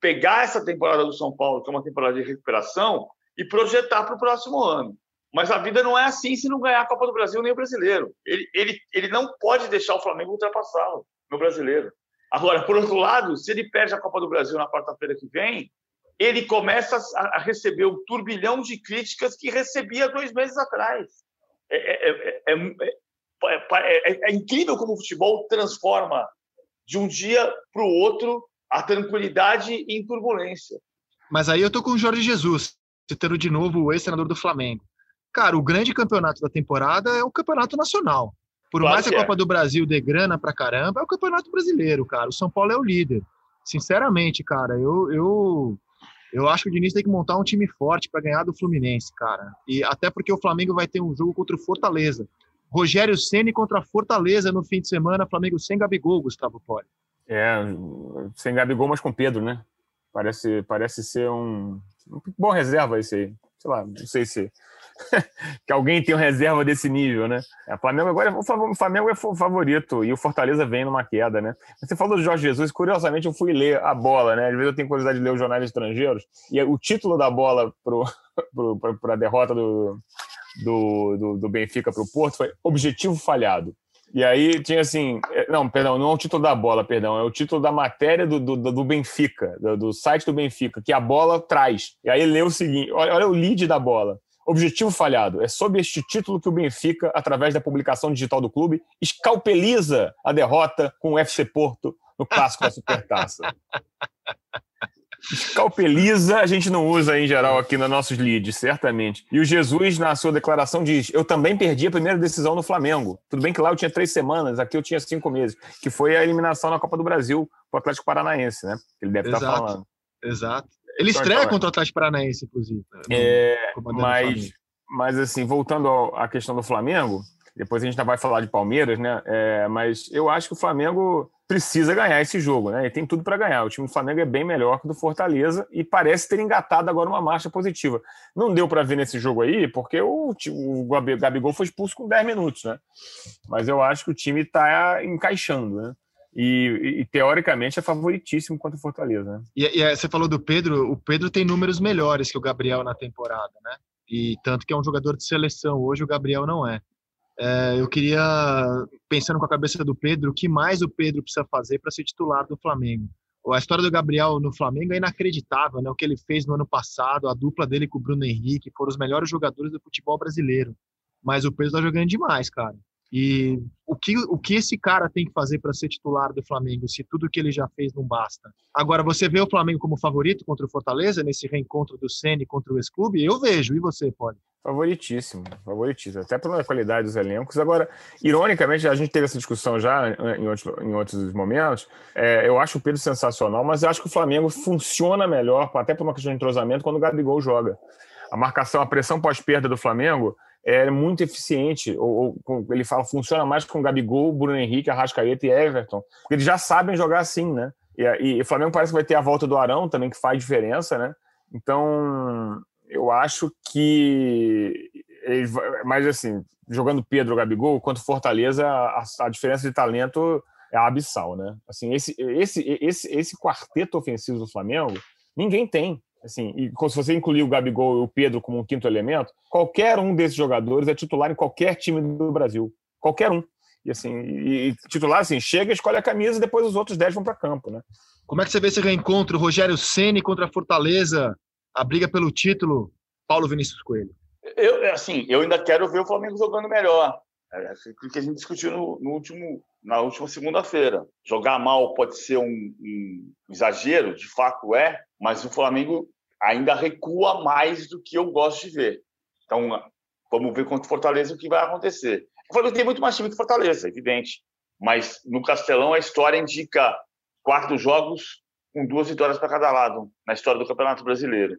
pegar essa temporada do São Paulo, que é uma temporada de recuperação, e projetar para o próximo ano. Mas a vida não é assim se não ganhar a Copa do Brasil nem o brasileiro. Ele, ele, ele não pode deixar o Flamengo ultrapassá-lo no brasileiro. Agora, por outro lado, se ele perde a Copa do Brasil na quarta-feira que vem, ele começa a receber o turbilhão de críticas que recebia dois meses atrás. É, é, é, é incrível como o futebol transforma de um dia para o outro a tranquilidade em turbulência. Mas aí eu tô com o Jorge Jesus, citando de novo o ex-senador do Flamengo. Cara, o grande campeonato da temporada é o campeonato nacional. Por claro mais que a Copa é. do Brasil dê grana pra caramba, é o Campeonato Brasileiro, cara. O São Paulo é o líder. Sinceramente, cara, eu, eu, eu acho que o Diniz tem que montar um time forte para ganhar do Fluminense, cara. E até porque o Flamengo vai ter um jogo contra o Fortaleza. Rogério Ceni contra Fortaleza no fim de semana, Flamengo sem Gabigol, Gustavo Poli. É, sem Gabigol, mas com Pedro, né? Parece, parece ser um, um bom reserva esse aí. Sei lá, não sei se [LAUGHS] que alguém tem uma reserva desse nível, né? É, o Flamengo agora o Flamengo é favorito e o Fortaleza vem numa queda, né? Você falou do Jorge Jesus, curiosamente eu fui ler a bola, né? Às vezes eu tenho curiosidade de ler os jornais estrangeiros e o título da bola para [LAUGHS] a derrota do, do, do, do Benfica para o Porto foi Objetivo Falhado. E aí tinha assim, é, não, perdão, não é o título da bola, perdão, é o título da matéria do, do, do Benfica, do, do, site do Benfica, que a bola traz. E aí leu o seguinte: olha, olha o lead da bola. Objetivo falhado. É sob este título que o Benfica, através da publicação digital do clube, escalpeliza a derrota com o FC Porto no clássico da Supertaça. Escalpeliza, a gente não usa em geral aqui nos nossos leads, certamente. E o Jesus, na sua declaração, diz: Eu também perdi a primeira decisão no Flamengo. Tudo bem que lá eu tinha três semanas, aqui eu tinha cinco meses, que foi a eliminação na Copa do Brasil para o Atlético Paranaense, né? Ele deve Exato. estar falando. Exato. Ele estreia contra o Atlético Paranaense, inclusive. Né, é, mas, mas, assim, voltando à questão do Flamengo, depois a gente ainda vai falar de Palmeiras, né? É, mas eu acho que o Flamengo precisa ganhar esse jogo, né? E tem tudo para ganhar. O time do Flamengo é bem melhor que o do Fortaleza e parece ter engatado agora uma marcha positiva. Não deu para ver nesse jogo aí, porque o, o Gabigol foi expulso com 10 minutos, né? Mas eu acho que o time está encaixando, né? E, e, teoricamente é favoritíssimo contra o Fortaleza. Né? E, e, você falou do Pedro, o Pedro tem números melhores que o Gabriel na temporada, né? E tanto que é um jogador de seleção, hoje o Gabriel não é. é eu queria, pensando com a cabeça do Pedro, o que mais o Pedro precisa fazer para ser titular do Flamengo? A história do Gabriel no Flamengo é inacreditável, né? O que ele fez no ano passado, a dupla dele com o Bruno Henrique, foram os melhores jogadores do futebol brasileiro. Mas o Pedro tá jogando demais, cara. E o que, o que esse cara tem que fazer para ser titular do Flamengo, se tudo que ele já fez não basta? Agora, você vê o Flamengo como favorito contra o Fortaleza, nesse reencontro do Ceni contra o ex-clube? Eu vejo. E você, Poli? Favoritíssimo, favoritíssimo, até pela qualidade dos elencos. Agora, ironicamente, a gente teve essa discussão já em outros, em outros momentos. É, eu acho o Pedro sensacional, mas eu acho que o Flamengo funciona melhor, até por uma questão de entrosamento, quando o Gabigol joga. A marcação, a pressão pós-perda do Flamengo é muito eficiente. Ou, ou, ele fala, funciona mais com Gabigol, Bruno Henrique, Arrascaeta e Everton. Porque eles já sabem jogar assim, né? E, e o Flamengo parece que vai ter a volta do Arão também, que faz diferença, né? Então, eu acho que. Ele, mas, assim, jogando Pedro Gabigol, quanto Fortaleza, a, a diferença de talento é abissal, né? Assim, esse, esse, esse, esse quarteto ofensivo do Flamengo, ninguém tem. Assim, e se você incluir o Gabigol e o Pedro como um quinto elemento, qualquer um desses jogadores é titular em qualquer time do Brasil. Qualquer um. E assim, e, e titular assim, chega, escolhe a camisa e depois os outros dez vão para campo, né? Como é que você vê esse reencontro, Rogério Ceni contra a Fortaleza, a briga pelo título, Paulo Vinícius Coelho? Eu, assim, eu ainda quero ver o Flamengo jogando melhor. É o que a gente discutiu no, no último, na última segunda-feira. Jogar mal pode ser um, um, exagero, de fato é, mas o Flamengo ainda recua mais do que eu gosto de ver. Então, vamos ver contra o Fortaleza o que vai acontecer. O Flamengo tem muito mais time que Fortaleza, evidente. Mas no Castelão a história indica quatro jogos com duas vitórias para cada lado na história do Campeonato Brasileiro.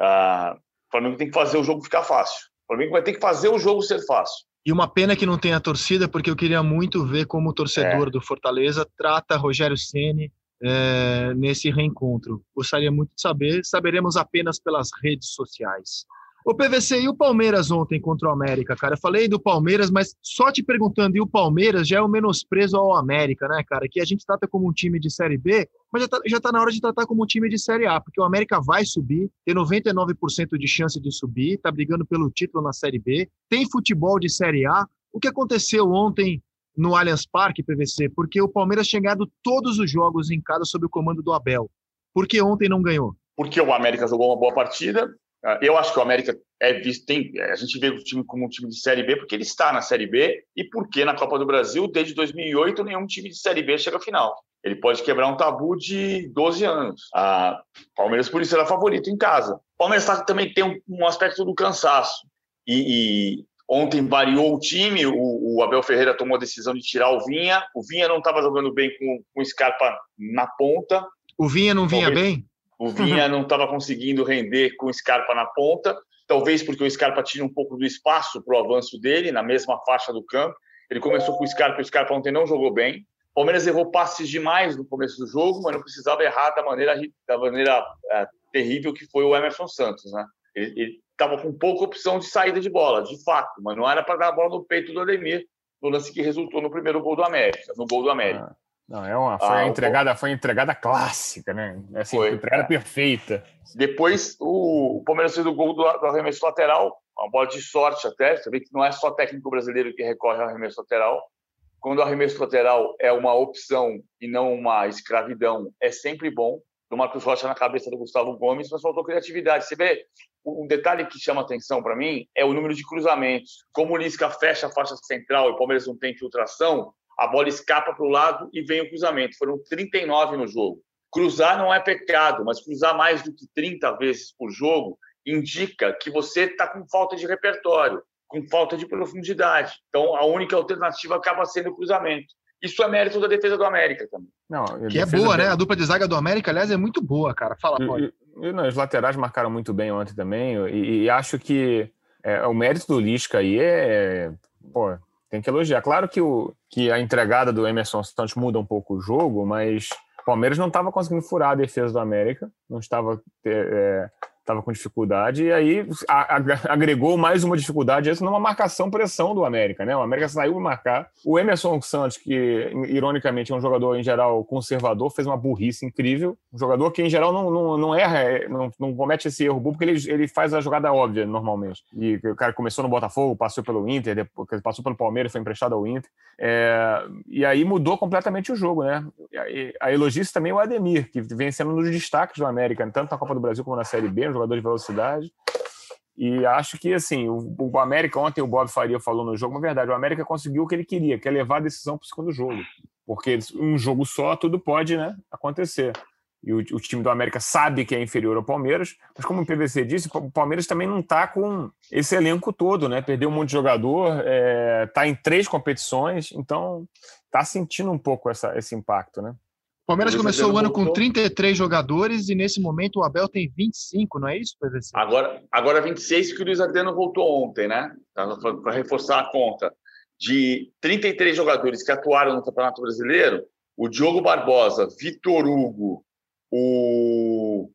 Ah, o Flamengo tem que fazer o jogo ficar fácil. O Flamengo vai ter que fazer o jogo ser fácil. E uma pena que não tenha torcida, porque eu queria muito ver como o torcedor é. do Fortaleza trata Rogério Ceni é, nesse reencontro. Gostaria muito de saber, saberemos apenas pelas redes sociais. O PVC e o Palmeiras ontem contra o América, cara. Eu falei do Palmeiras, mas só te perguntando, e o Palmeiras já é o menosprezo ao América, né, cara? Que a gente trata como um time de Série B, mas já tá, já tá na hora de tratar como um time de Série A, porque o América vai subir, tem 99% de chance de subir, tá brigando pelo título na Série B, tem futebol de Série A. O que aconteceu ontem no Allianz Parque, PVC? Porque o Palmeiras tinha ganhado todos os jogos em casa sob o comando do Abel. Por que ontem não ganhou? Porque o América jogou uma boa partida, eu acho que o América é visto, tem, a gente vê o time como um time de Série B porque ele está na Série B e porque na Copa do Brasil, desde 2008, nenhum time de Série B chega à final. Ele pode quebrar um tabu de 12 anos. A Palmeiras, por isso, era favorito em casa. O Palmeiras tá, também tem um, um aspecto do cansaço. E, e, ontem variou o time, o, o, Abel Ferreira tomou a decisão de tirar o Vinha. O Vinha não estava jogando bem com, com o Scarpa na ponta. O Vinha não vinha Talvez... bem? O Vinha não estava conseguindo render com o Scarpa na ponta, talvez porque o Scarpa tinha um pouco do espaço para o avanço dele, na mesma faixa do campo. Ele começou com o Scarpa e o Scarpa ontem não jogou bem. O Palmeiras errou passes demais no começo do jogo, mas não precisava errar da maneira, da maneira é, terrível que foi o Emerson Santos. Né? Ele estava com pouca opção de saída de bola, de fato, mas não era para dar a bola no peito do Ademir, no lance que resultou no primeiro gol do América, no gol do América. Ah. Não, é uma, foi, ah, entregada, foi entregada clássica, né? Assim, foi, entregada é. perfeita. Depois o, Palmeiras fez o gol do, do, arremesso lateral, uma bola de sorte até. Você vê que não é só técnico brasileiro que recorre ao arremesso lateral. Quando o arremesso lateral é uma opção e não uma escravidão, é sempre bom. Do Marcos Rocha na cabeça do Gustavo Gomes, mas faltou criatividade. Você vê, um detalhe que chama atenção para mim é o número de cruzamentos. Como o Lisca fecha a faixa central e o Palmeiras não tem infiltração, a bola escapa para o lado e vem o cruzamento. Foram 39 no jogo. Cruzar não é pecado, mas cruzar mais do que 30 vezes por jogo indica que você está com falta de repertório, com falta de profundidade. Então, a única alternativa acaba sendo o cruzamento. Isso é mérito da defesa do América também. Não, que é boa, né? A dupla de zaga do América, aliás, é muito boa, cara. Fala, pode. E, e, não, os laterais marcaram muito bem ontem também. E, e acho que é, o mérito do Lisca aí é, pô, tem que elogiar. Claro que, o, que a entregada do Emerson Santos muda um pouco o jogo, mas o Palmeiras não estava conseguindo furar a defesa do América, não estava é, estava com dificuldade, e aí agregou mais uma dificuldade essa numa marcação-pressão do América, né? O América saiu para marcar. O Emerson Santos, que ironicamente é um jogador em geral conservador, fez uma burrice incrível. Um jogador que em geral não, não, não erra, é, não, não comete esse erro porque ele, ele faz a jogada óbvia normalmente. E o cara começou no Botafogo, passou pelo Inter, depois passou pelo Palmeiras, foi emprestado ao Inter. É, e aí mudou completamente o jogo, né? A elogio também o Ademir, que vem sendo um dos destaques do América, tanto na Copa do Brasil como na Série B, um jogador de velocidade. E acho que, assim, o, o América, ontem o Bob Faria falou no jogo, uma verdade, o América conseguiu o que ele queria, que é levar a decisão para o segundo jogo. Porque um jogo só, tudo pode né, acontecer. E o, o, time do América sabe que é inferior ao Palmeiras, mas como o PVC disse, o Palmeiras também não está com esse elenco todo, né? Perdeu um monte de jogador, está é, tá em três competições, então está sentindo um pouco essa, esse impacto, né? O Palmeiras começou o ano com 33 jogadores e nesse momento o Abel tem 25, não é isso, PVC? Agora, agora 26 que o Luiz Adriano voltou ontem, né? Para reforçar a conta. De 33 jogadores que atuaram no Campeonato Brasileiro, o Diogo Barbosa, Vitor Hugo, o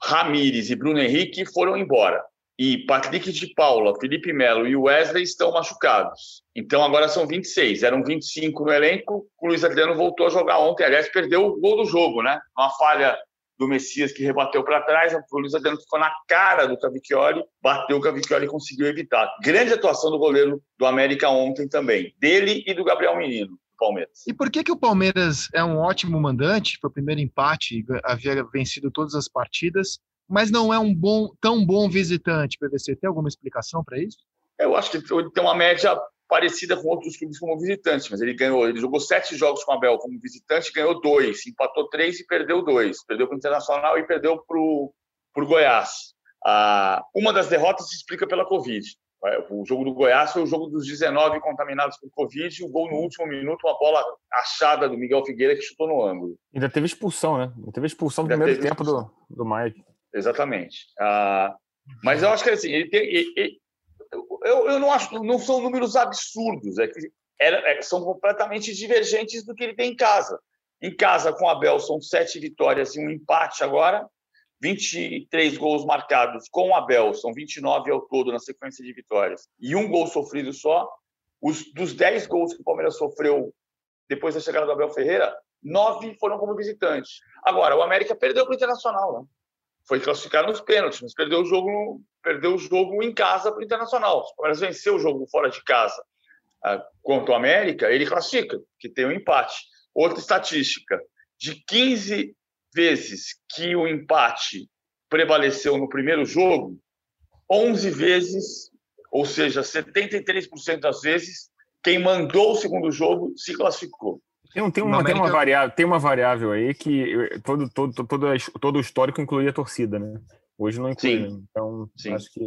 Ramires e Bruno Henrique foram embora e Patrick de Paula, Felipe Melo e Wesley estão machucados. Então agora são 26. Eram 25 no elenco. O Luiz Adriano voltou a jogar ontem. Aliás, perdeu o gol do jogo, né? Uma falha do Messias que rebateu para trás. O Luiz Adriano ficou na cara do Cavicchioli, bateu o Cavicchioli e conseguiu evitar. Grande atuação do goleiro do América ontem também. Dele e do Gabriel Menino. Palmeiras. E por que, que o Palmeiras é um ótimo mandante? Foi o primeiro empate, havia vencido todas as partidas, mas não é um bom, tão bom visitante, PVC. Tem alguma explicação para isso? Eu acho que ele tem uma média parecida com outros clubes como visitante, mas ele ganhou, ele jogou sete jogos com a Abel como visitante, ganhou dois, empatou três e perdeu dois. Perdeu para o Internacional e perdeu para o Goiás. Ah, uma das derrotas se explica pela Covid. O jogo do Goiás foi o jogo dos 19 contaminados por Covid, o gol no último minuto, uma bola achada do Miguel Figueira que chutou no ângulo. Ainda teve expulsão, né? Ainda teve expulsão no primeiro tempo expulsão. do, do Mike. Exatamente. Ah, mas eu acho que assim, ele tem, ele, ele, eu, eu não acho, não são números absurdos, é que é, são completamente divergentes do que ele tem em casa. Em casa, com o Abel, são sete vitórias e um empate agora, 23 gols marcados com o Abel, são 29 ao todo na sequência de vitórias, e um gol sofrido só. Os, dos 10 gols que o Palmeiras sofreu depois da chegada do Abel Ferreira, nove foram como visitante. Agora, o América perdeu para o Internacional, né? Foi classificar nos pênaltis, mas perdeu o jogo, perdeu o jogo em casa para o Internacional. Se o Palmeiras venceu o jogo fora de casa uh, contra o América, ele classifica, que tem um empate. Outra estatística: de 15 vezes que o empate prevaleceu no primeiro jogo, 11 vezes, ou seja, 73% das vezes, quem mandou o segundo jogo se classificou. Tem, tem, uma, América... tem, uma variável, tem uma variável aí que todo, todo, todo, todo o histórico incluía a torcida, né? Hoje não inclui, Sim. Né? então Sim. acho que...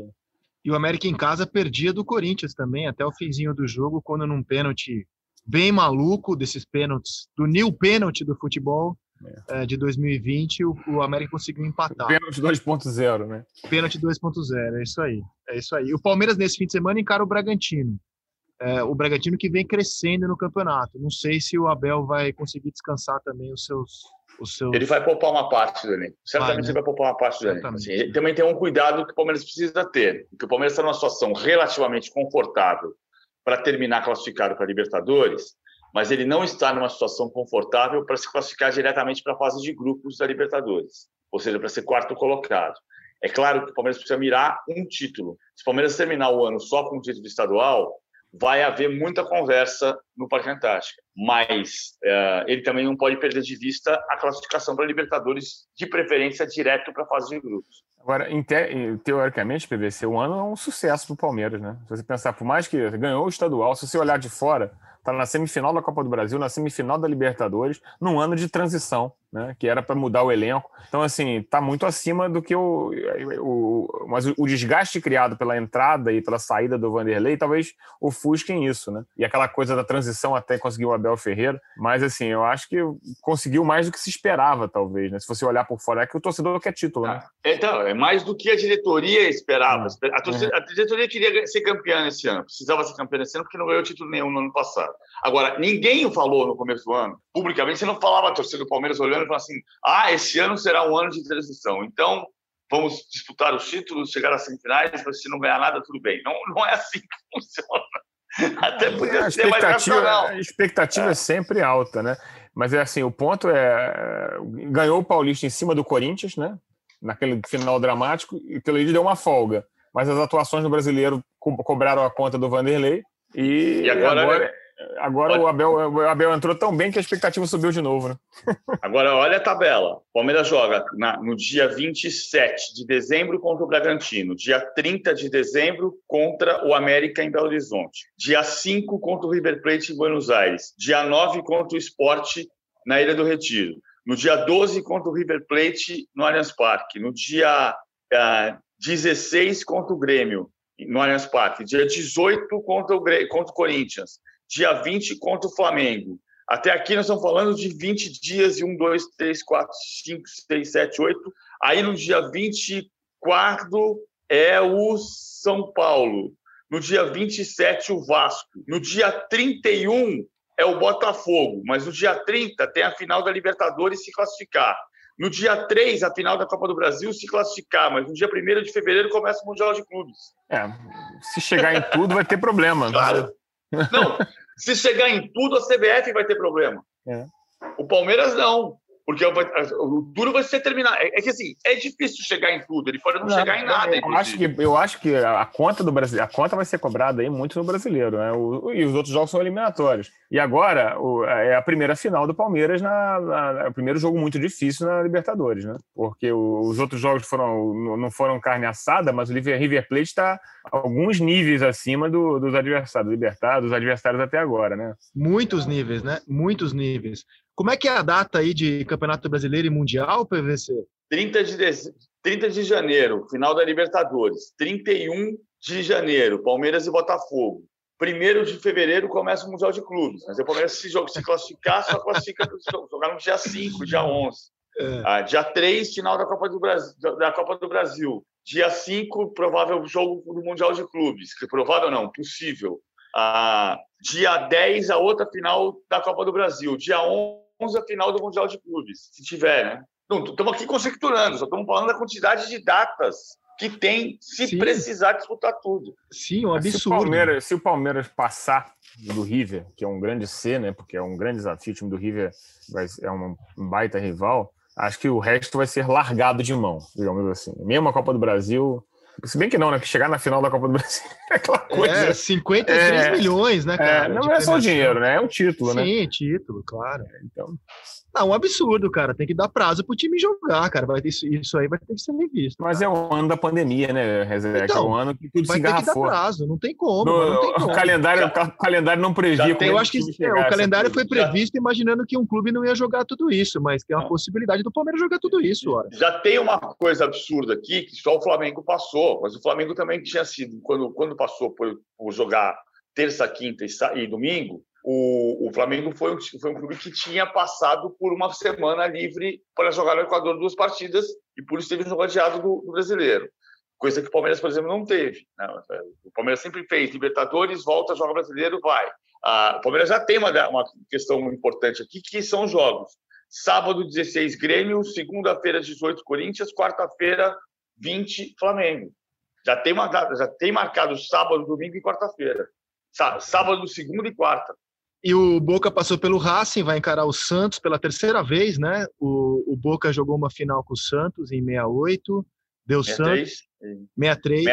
E o América em casa perdia do Corinthians também, até o finzinho do jogo, quando num pênalti bem maluco, desses pênaltis, do new pênalti do futebol, é. É, de 2020, o, o, América conseguiu empatar. Pênalti 2.0, né? Pênalti 2.0, é isso aí. É isso aí. O Palmeiras, nesse fim de semana, encara o Bragantino é, o Bragantino que vem crescendo no campeonato. Não sei se o Abel vai conseguir descansar também os seus. Os seus... Ele vai poupar uma parte do elenco. Certamente vai, né? ele vai poupar uma parte do elenco. Assim, também tem um cuidado que o Palmeiras precisa ter. Porque o Palmeiras está numa situação relativamente confortável para terminar classificado para a Libertadores, mas ele não está numa situação confortável para se classificar diretamente para a fase de grupos da Libertadores, ou seja, para ser quarto colocado. É claro que o Palmeiras precisa mirar um título. Se o Palmeiras terminar o ano só com o título estadual, vai haver muita conversa no Parque Antártica. Mas uh, ele também não pode perder de vista a classificação para Libertadores, de preferência direto para a fase de grupos. Agora, te teoricamente, PVC, o ano é um sucesso do Palmeiras, né? Se você pensar, por mais que ganhou o estadual, se você olhar de fora, está na semifinal da Copa do Brasil, na semifinal da Libertadores, num ano de transição, né? Que era para mudar o elenco. Então, assim, está muito acima do que o, o, Mas o desgaste criado pela entrada e pela saída do Vanderlei talvez ofusquem isso, né? E aquela coisa da transição até conseguir o Abel Ferreira. Mas, assim, eu acho que conseguiu mais do que se esperava, talvez, né? Se você olhar por fora, é que o torcedor quer título, né? Ah, então, é mais do que a diretoria esperava. Hum, a, torcida, é. a diretoria queria ser campeã nesse ano, precisava ser campeã nesse ano porque não ganhou título nenhum no ano passado. Agora, ninguém falou no começo do ano, publicamente, você não falava a torcida do Palmeiras olhando e falando assim: ah, esse ano será um ano de transição, então vamos disputar os títulos, chegar às semifinais, mas se não ganhar nada, tudo bem. Não, não é assim que [LAUGHS] funciona. Até podia a ser mais racional. A expectativa é. é sempre alta, né? Mas é assim, o ponto é ganhou o Paulista em cima do Corinthians, né? Naquele final dramático, e pelo deu uma folga. Mas as atuações do brasileiro co cobraram a conta do Vanderlei. E, e agora, agora Agora olha. o Abel, o Abel entrou tão bem que a expectativa subiu de novo, né? [LAUGHS] Agora, olha a tabela. O Palmeiras joga na, no dia 27 de dezembro contra o Bragantino, dia 30 de dezembro contra o América em Belo Horizonte, dia 5 contra o River Plate em Buenos Aires, dia 9 contra o Esporte na Ilha do Retiro, no dia 12 contra o River Plate no Allianz Parque, no dia uh, ah, 16 contra o Grêmio no Allianz Parque, dia 18 contra o, contra o Corinthians, dia 20 contra o Flamengo. Até aqui nós estamos falando de 20 dias e 1, 2, 3, 4, 5, 6, 7, 8. Aí no dia 24 é o São Paulo. No dia 27, o Vasco. No dia 31 é o Botafogo. Mas no dia 30 tem a final da Libertadores se classificar. No dia 3, a final da Copa do Brasil se classificar, mas no dia 1 de fevereiro começa o Mundial de Clubes. É, se chegar em tudo vai ter problema. Claro. Não, se chegar em tudo, a CBF vai ter problema. É. O Palmeiras não. Porque o duro vai ser terminar. É, é, que assim, é difícil chegar em tudo, ele pode não, não chegar em nada. Eu acho, que, eu acho que a conta do Brasil, a conta vai ser cobrada aí muito no brasileiro, né? O, e os outros jogos são eliminatórios. E agora o, é a primeira final do Palmeiras, na, na, é o primeiro jogo muito difícil na Libertadores, né? Porque o, os outros jogos foram, não foram carne assada, mas o River Plate está alguns níveis acima do, dos adversários, Libertad, dos adversários até agora, né? Muitos níveis, né? Muitos níveis. Como é que é a data aí de Campeonato Brasileiro e Mundial, PVC? 30 de, 30 de janeiro, final da Libertadores. 31 de janeiro, Palmeiras e Botafogo. 1 de fevereiro começa o Mundial de Clubes. Mas o Palmeiras, se, jogo, se classificar, só classifica jogar no dia 5, dia 11. É. Ah, dia 3, final da Copa do Brasil. Da Copa do Brasil. Dia 5, provável jogo do Mundial de Clubes. Provável não, possível. Ah, dia 10, a outra final da Copa do Brasil. Dia 11, a final do Mundial de Clubes, se tiver, né? Não, estamos aqui conjecturando, só estamos falando da quantidade de datas que tem se Sim. precisar disputar tudo. Sim, um absurdo. Se o, Palmeiras, se o Palmeiras passar do River, que é um grande C, né? Porque é um grande desafio, o time do River é um baita rival. Acho que o resto vai ser largado de mão, digamos assim. Mesmo a Copa do Brasil, se bem que não, né? Que chegar na final da Copa do Brasil [LAUGHS] é aquela coisa. É, 53 é, milhões, né, cara? É, não é só dinheiro, né? É um título, Sim, né? Sim, título, claro. É, então. Não, um absurdo, cara. Tem que dar prazo pro time jogar, cara. Vai ter, isso aí vai ter que ser visto. Mas cara. é o ano da pandemia, né, Rezeca? Então, é o ano que tudo vai se engarrafou. Ter que dar prazo, não tem como. No, não tem [LAUGHS] como. O, calendário, o calendário não previa. Tem, eu acho que é, o calendário foi previsto já. imaginando que um clube não ia jogar tudo isso, mas tem uma não. possibilidade do Palmeiras jogar tudo isso. Ora. Já tem uma coisa absurda aqui que só o Flamengo passou, mas o Flamengo também tinha sido, quando, quando passou por, por jogar terça, quinta e, e domingo, o, o Flamengo foi um, foi um clube que tinha passado por uma semana livre para jogar no Equador duas partidas e por isso teve um jogo adiado do, do brasileiro. Coisa que o Palmeiras, por exemplo, não teve. Né? O Palmeiras sempre fez Libertadores, volta, joga brasileiro, vai. Ah, o Palmeiras já tem uma, uma questão importante aqui, que são os jogos. Sábado, 16, Grêmio. Segunda-feira, 18, Corinthians. Quarta-feira, 20, Flamengo. Já tem, uma, já tem marcado sábado, domingo e quarta-feira. Sábado, segunda e quarta. E o Boca passou pelo Racing, vai encarar o Santos pela terceira vez, né? O, o Boca jogou uma final com o Santos em 68, deu 63, Santos 63,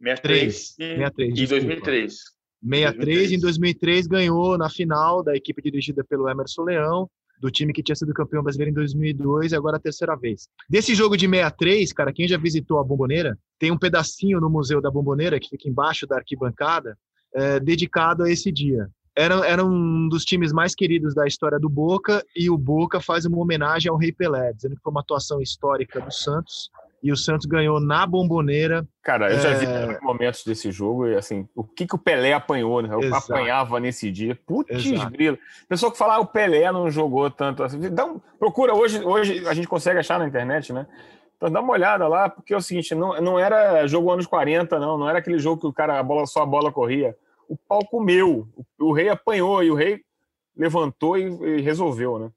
63, 63, e 2003. 63 em 2003 ganhou na final da equipe dirigida pelo Emerson Leão, do time que tinha sido campeão brasileiro em 2002 e agora a terceira vez. Desse jogo de 63, cara, quem já visitou a Bomboneira, tem um pedacinho no Museu da Bomboneira que fica embaixo da arquibancada, é, dedicado a esse dia era, era um dos times mais queridos da história do Boca e o Boca faz uma homenagem ao Rei Pelé, dizendo que foi uma atuação histórica do Santos e o Santos ganhou na bomboneira. Cara, eu já vi é... momentos desse jogo e assim, o que, que o Pelé apanhou, né? Eu Exato. apanhava nesse dia. Putz, grilo. Pessoa que fala, ah, o Pelé não jogou tanto assim. Dá um... procura hoje, hoje a gente consegue achar na internet, né? Então dá uma olhada lá, porque é o seguinte, não, não era jogo anos 40, não, não era aquele jogo que o cara, a bola, só a bola corria o pau comeu. O, rei apanhou e o rei levantou e, e resolveu, né?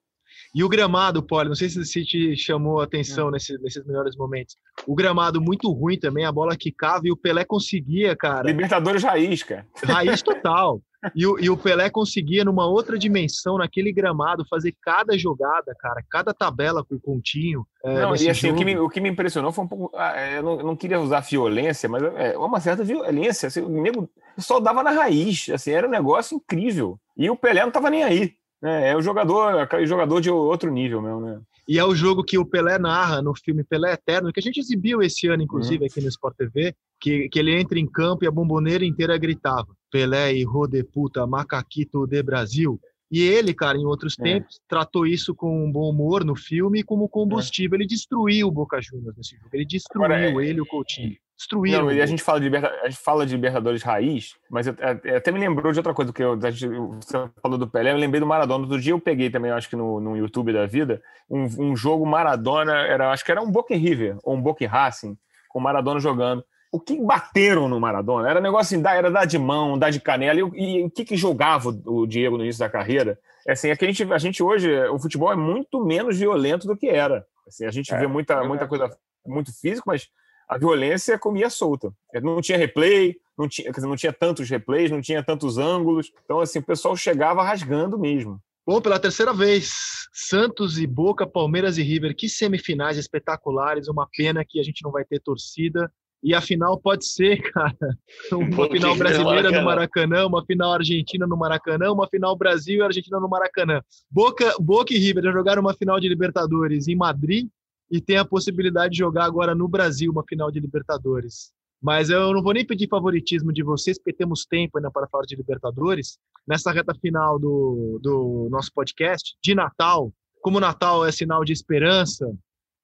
E o gramado, Poli, não sei se te chamou a atenção é. nesse, nesses melhores momentos. O gramado muito ruim também, a bola quicava e o Pelé conseguia, cara. Libertadores raiz, cara. Raiz total. E o, e o Pelé conseguia, numa outra dimensão, naquele gramado, fazer cada jogada, cara, cada tabela com o Continho. É, não, e assim, o que, me, o que me impressionou foi um pouco. Ah, é, eu, não, eu não queria usar violência, mas é uma certa violência. Assim, o nego só dava na raiz. Assim, era um negócio incrível. E o Pelé não tava nem aí. Né? É o jogador, aquele jogador de outro nível mesmo, né? E é o jogo que o Pelé narra no filme Pelé Eterno, que a gente exibiu esse ano, inclusive, uhum. aqui no Sport TV, que, que ele entra em campo e a bomboneira inteira gritava Pelé, e de puta, macaquito de Brasil. E ele, cara, em outros é. tempos, tratou isso com um bom humor no filme como combustível. É. Ele destruiu o Boca Juniors nesse jogo. Ele destruiu Agora, é... ele e o Coutinho. Destruíram. Não, e a gente fala de a gente fala de Libertadores raiz, mas eu, eu, até me lembrou de outra coisa que eu, a gente, você falou do Pelé, eu lembrei do Maradona. Outro dia eu peguei também, acho que no, no YouTube da vida, um, um jogo Maradona, era, acho que era um Boca River ou um Boca Racing, com o Maradona jogando o que bateram no Maradona? Era negócio assim, era dar de mão, dar de canela. E, o que, que jogava o Diego no início da carreira? É assim, é que a gente, a gente hoje, o futebol é muito menos violento do que era. Assim, a gente é, vê muita, é muita coisa muito física, mas a violência comia solta. Não tinha replay, não tinha, dizer, não tinha tantos replays, não tinha tantos ângulos. Então, assim, o pessoal chegava rasgando mesmo. Bom, pela terceira vez, Santos e Boca, Palmeiras e River, que semifinais espetaculares. Uma pena que a gente não vai ter torcida. E a final pode ser, [LAUGHS] cara, uma final brasileira no Maracanã, uma final argentina no Maracanã, uma final Brasil e Argentina no Maracanã. Boca, Boca e River já jogaram uma final de Libertadores em Madrid e tem a possibilidade de jogar agora no Brasil uma final de Libertadores. Mas eu não vou nem pedir favoritismo de vocês, porque temos tempo ainda para falar de Libertadores. Nessa reta final do, do nosso podcast, de Natal, como Natal é sinal de esperança,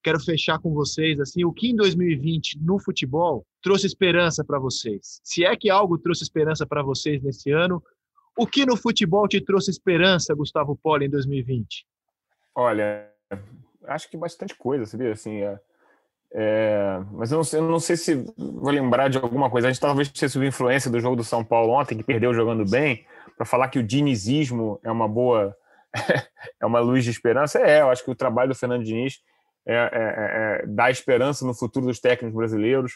quero fechar com vocês assim, o que em 2020 no futebol trouxe esperança para vocês? Se é que algo trouxe esperança para vocês nesse ano, o que no futebol te trouxe esperança, Gustavo Poli, em 2020? Olha, acho que bastante coisa, sabia? Assim, é, é, mas eu não, sei, eu não, sei, se vou lembrar de alguma coisa. A gente talvez tenha sido influência do jogo do São Paulo ontem, que perdeu jogando bem, para falar que o dinizismo é uma boa, [LAUGHS] é uma luz de esperança. É, eu acho que o trabalho do Fernando Diniz é, é, é, é, dá esperança no futuro dos técnicos brasileiros.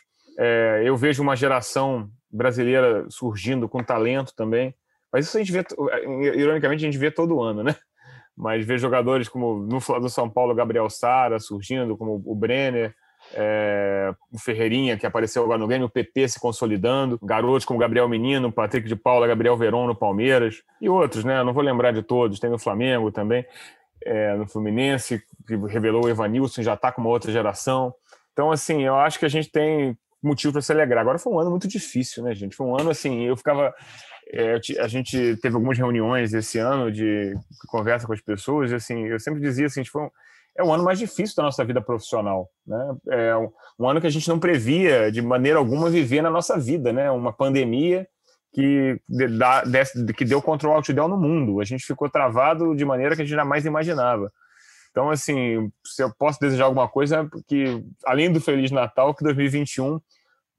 Eu vejo uma geração brasileira surgindo com talento também. Mas isso a gente vê, ironicamente, a gente vê todo ano, né? Mas ver jogadores como no São Paulo, Gabriel Sara surgindo, como o Brenner, é, o Ferreirinha, que apareceu agora no Grêmio, o PP se consolidando, garotos como Gabriel Menino, Patrick de Paula, Gabriel Veron no Palmeiras, e outros, né? Não vou lembrar de todos, tem no Flamengo também é, no Fluminense, que revelou o Evanilson, já está com uma outra geração. Então, assim, eu acho que a gente tem motivo para se alegrar. Agora foi um ano muito difícil, né, gente? Foi um ano assim, eu ficava. É, a gente teve algumas reuniões esse ano de conversa com as pessoas, e assim, eu sempre dizia assim, um, é o ano mais difícil da nossa vida profissional, né? É um, um ano que a gente não previa de maneira alguma viver na nossa vida, né? Uma pandemia que, dá, que deu control outdoor no mundo. A gente ficou travado de maneira que a gente jamais imaginava. Então, assim, se eu posso desejar alguma coisa, que além do Feliz Natal, que 2021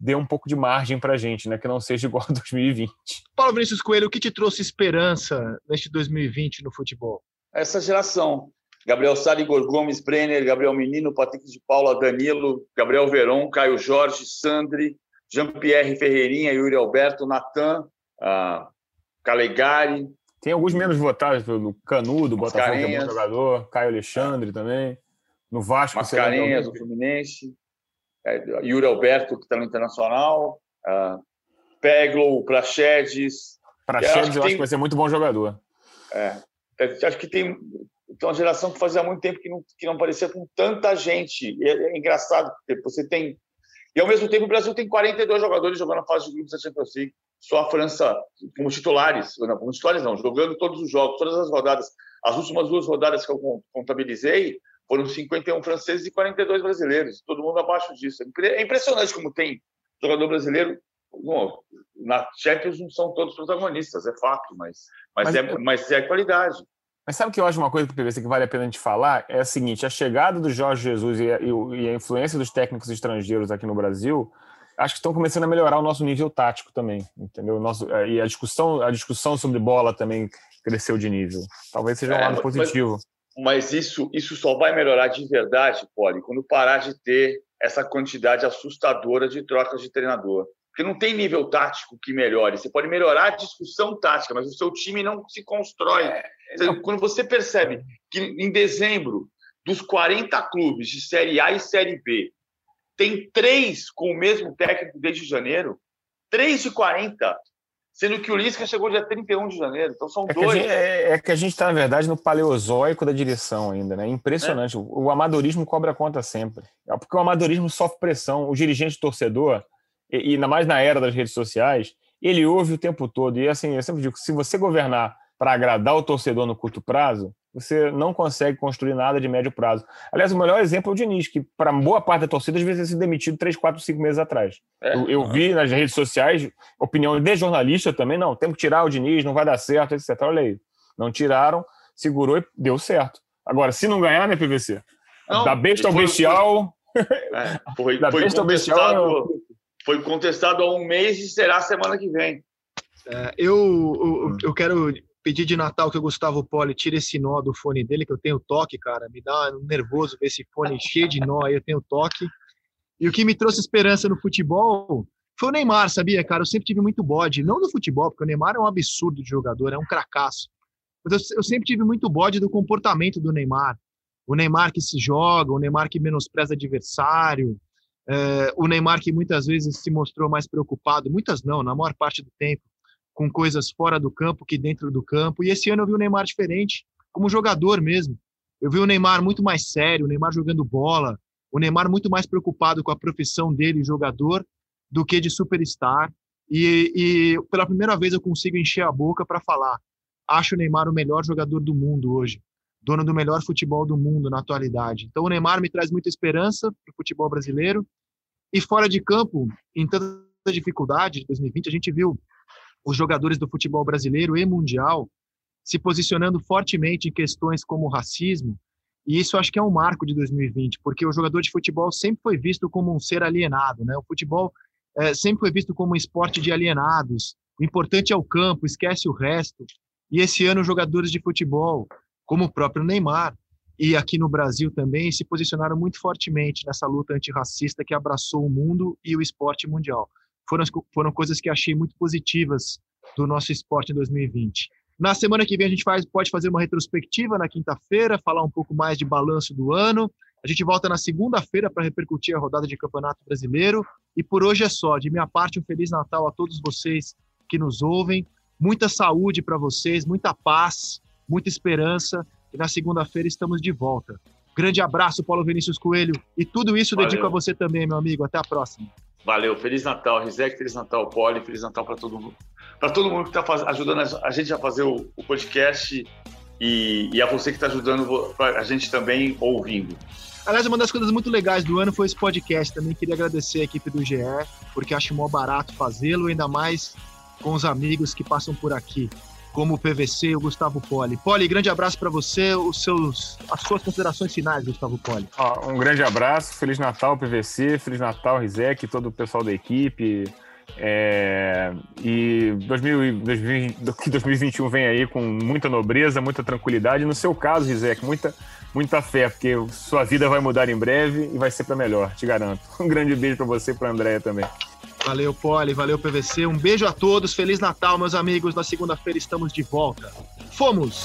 dê um pouco de margem para a gente, né? Que não seja igual a [LAUGHS] 2020. Paulo Vinícius Coelho, o que te trouxe esperança neste 2020 no futebol? Essa geração. Gabriel Sara, Igor Gomes, Brenner, Gabriel Menino, Patrick de Paula, Danilo, Gabriel Veron, Caio Jorge, Sandri, Jean-Pierre Ferreirinha, Yuri Alberto, Natan, uh, Calegari. Tem alguns menos votados pelo Canudo, Botafogo, que é bom jogador, Caio Alexandre também. No Vasco, Mascarenhas, do Fluminense. É, Yuri Alberto, que está no Internacional. Uh, Peglo, Praxedes. Praxedes, eu acho que vai ser muito bom jogador. É, acho que tem, tem uma geração que fazia muito tempo que não, que não aparecia com tanta gente. É, é engraçado, porque você tem e, ao mesmo tempo, o Brasil tem 42 jogadores jogando na fase de grupos da Champions League. Só a França como titulares, não, como titulares não, jogando todos os jogos, todas as rodadas. As últimas duas rodadas que eu contabilizei foram 51 franceses e 42 brasileiros. Todo mundo abaixo disso. É impressionante como tem jogador brasileiro. Bom, na Champions não são todos protagonistas, é fato, mas, mas, mas, é, mas é qualidade. Mas sabe que eu acho uma coisa que PVC que vale a pena a gente falar? É a seguinte: a chegada do Jorge Jesus e a, e a influência dos técnicos estrangeiros aqui no Brasil, acho que estão começando a melhorar o nosso nível tático também, entendeu? Nosso, é, e a discussão, a discussão sobre bola também cresceu de nível. Talvez seja um é, lado positivo. Mas, mas, isso, isso só vai melhorar de verdade, Poli, quando parar de ter essa quantidade assustadora de trocas de treinador. Porque não tem nível tático que melhore. Você pode melhorar a discussão tática, mas o seu time não se constrói. É, quando você percebe que em dezembro, dos 40 clubes de Série A e Série B, tem três com o mesmo técnico desde janeiro, três de 40, sendo que o Lisca chegou dia 31 de janeiro. Então são é dois. Que gente, é, é, que a gente está, na verdade, no paleozoico da direção ainda, né? Impressionante. É. O, o, amadorismo cobra conta sempre. É porque o amadorismo sofre pressão. O dirigente torcedor e, e ainda mais na era das redes sociais, ele ouve o tempo todo. E assim, eu sempre digo: se você governar para agradar o torcedor no curto prazo, você não consegue construir nada de médio prazo. Aliás, o melhor exemplo é o Diniz, que para boa parte da torcida às vezes ter sido demitido 3, 4, 5 meses atrás. É, eu, eu vi nas redes sociais opinião de jornalista também, não, temos que tirar o Diniz, não vai dar certo, etc. Olha aí, não tiraram, segurou e deu certo. Agora, se não ganhar, né, PVC? Não, da besta ao bestial... É, foi, [LAUGHS] da foi besta ao bestial foi contestado há um mês e será semana que vem. É, eu, eu, eu, quero pedir de Natal que o Gustavo Poli tire esse nó do fone dele, que eu tenho toque, cara. Me dá um nervoso ver esse fone [LAUGHS] cheio de nó aí, eu tenho toque. E o que me trouxe esperança no futebol foi o Neymar, sabia, cara? Eu sempre tive muito bode, não no futebol, porque o Neymar é um absurdo de jogador, é um cracaço. Mas eu, eu sempre tive muito bode do comportamento do Neymar. O Neymar que se joga, o Neymar que menospreza adversário, é, o Neymar que muitas vezes se mostrou mais preocupado, muitas não, na maior parte do tempo, com coisas fora do campo que dentro do campo. E esse ano eu vi o Neymar diferente, como jogador mesmo. Eu vi o Neymar muito mais sério, o Neymar jogando bola, o Neymar muito mais preocupado com a profissão dele, jogador, do que de superstar. E, e pela primeira vez eu consigo encher a boca para falar. Acho o Neymar o melhor jogador do mundo hoje, dono do melhor futebol do mundo na atualidade. Então o Neymar me traz muita esperança para o futebol brasileiro. E fora de campo, em tanta dificuldade de 2020, a gente viu os jogadores do futebol brasileiro e mundial se posicionando fortemente em questões como racismo, e isso acho que é um marco de 2020, porque o jogador de futebol sempre foi visto como um ser alienado, né? O futebol é, sempre foi visto como um esporte de alienados. O importante é o campo, esquece o resto. E esse ano, jogadores de futebol, como o próprio Neymar, e aqui no Brasil também, se posicionaram muito fortemente nessa luta antirracista que abraçou o mundo e o esporte mundial foram, foram coisas que achei muito positivas do nosso esporte em 2020. Na semana que vem a gente faz, pode fazer uma retrospectiva na quinta-feira, falar um pouco mais de balanço do ano. A gente volta na segunda-feira para repercutir a rodada de Campeonato Brasileiro. E por hoje é só. De minha parte, um Feliz Natal a todos vocês que nos ouvem. Muita saúde para vocês, muita paz, muita esperança. E na segunda-feira estamos de volta. Grande abraço, Paulo Vinícius Coelho. E tudo isso Valeu. dedico a você também, meu amigo. Até a próxima. Valeu, Feliz Natal, Rizek, Feliz Natal, Poli, Feliz Natal para todo mundo. Para todo mundo que está ajudando a gente a fazer o, o podcast e, e, a você que está ajudando a gente também ouvindo. Aliás, uma das coisas muito legais do ano foi esse podcast. Também queria agradecer a equipe do GE, porque acho mó barato fazê-lo, ainda mais com os amigos que passam por aqui como o PVC o Gustavo Poli. Poli, grande abraço para você, os seus, as suas considerações finais, Gustavo Poli. um grande abraço, Feliz Natal, PVC, Feliz Natal, Rizek, todo o pessoal da equipe. É, e 2000, 2021 vem aí com muita nobreza, muita tranquilidade. No seu caso, Rizek, muita, muita fé, porque sua vida vai mudar em breve e vai ser para melhor, te garanto. [LAUGHS] Um grande beijo para você e para Andréia também. Valeu, Poli, valeu, PVC. Um beijo a todos, Feliz Natal, meus amigos. Na segunda-feira estamos de volta. Fomos!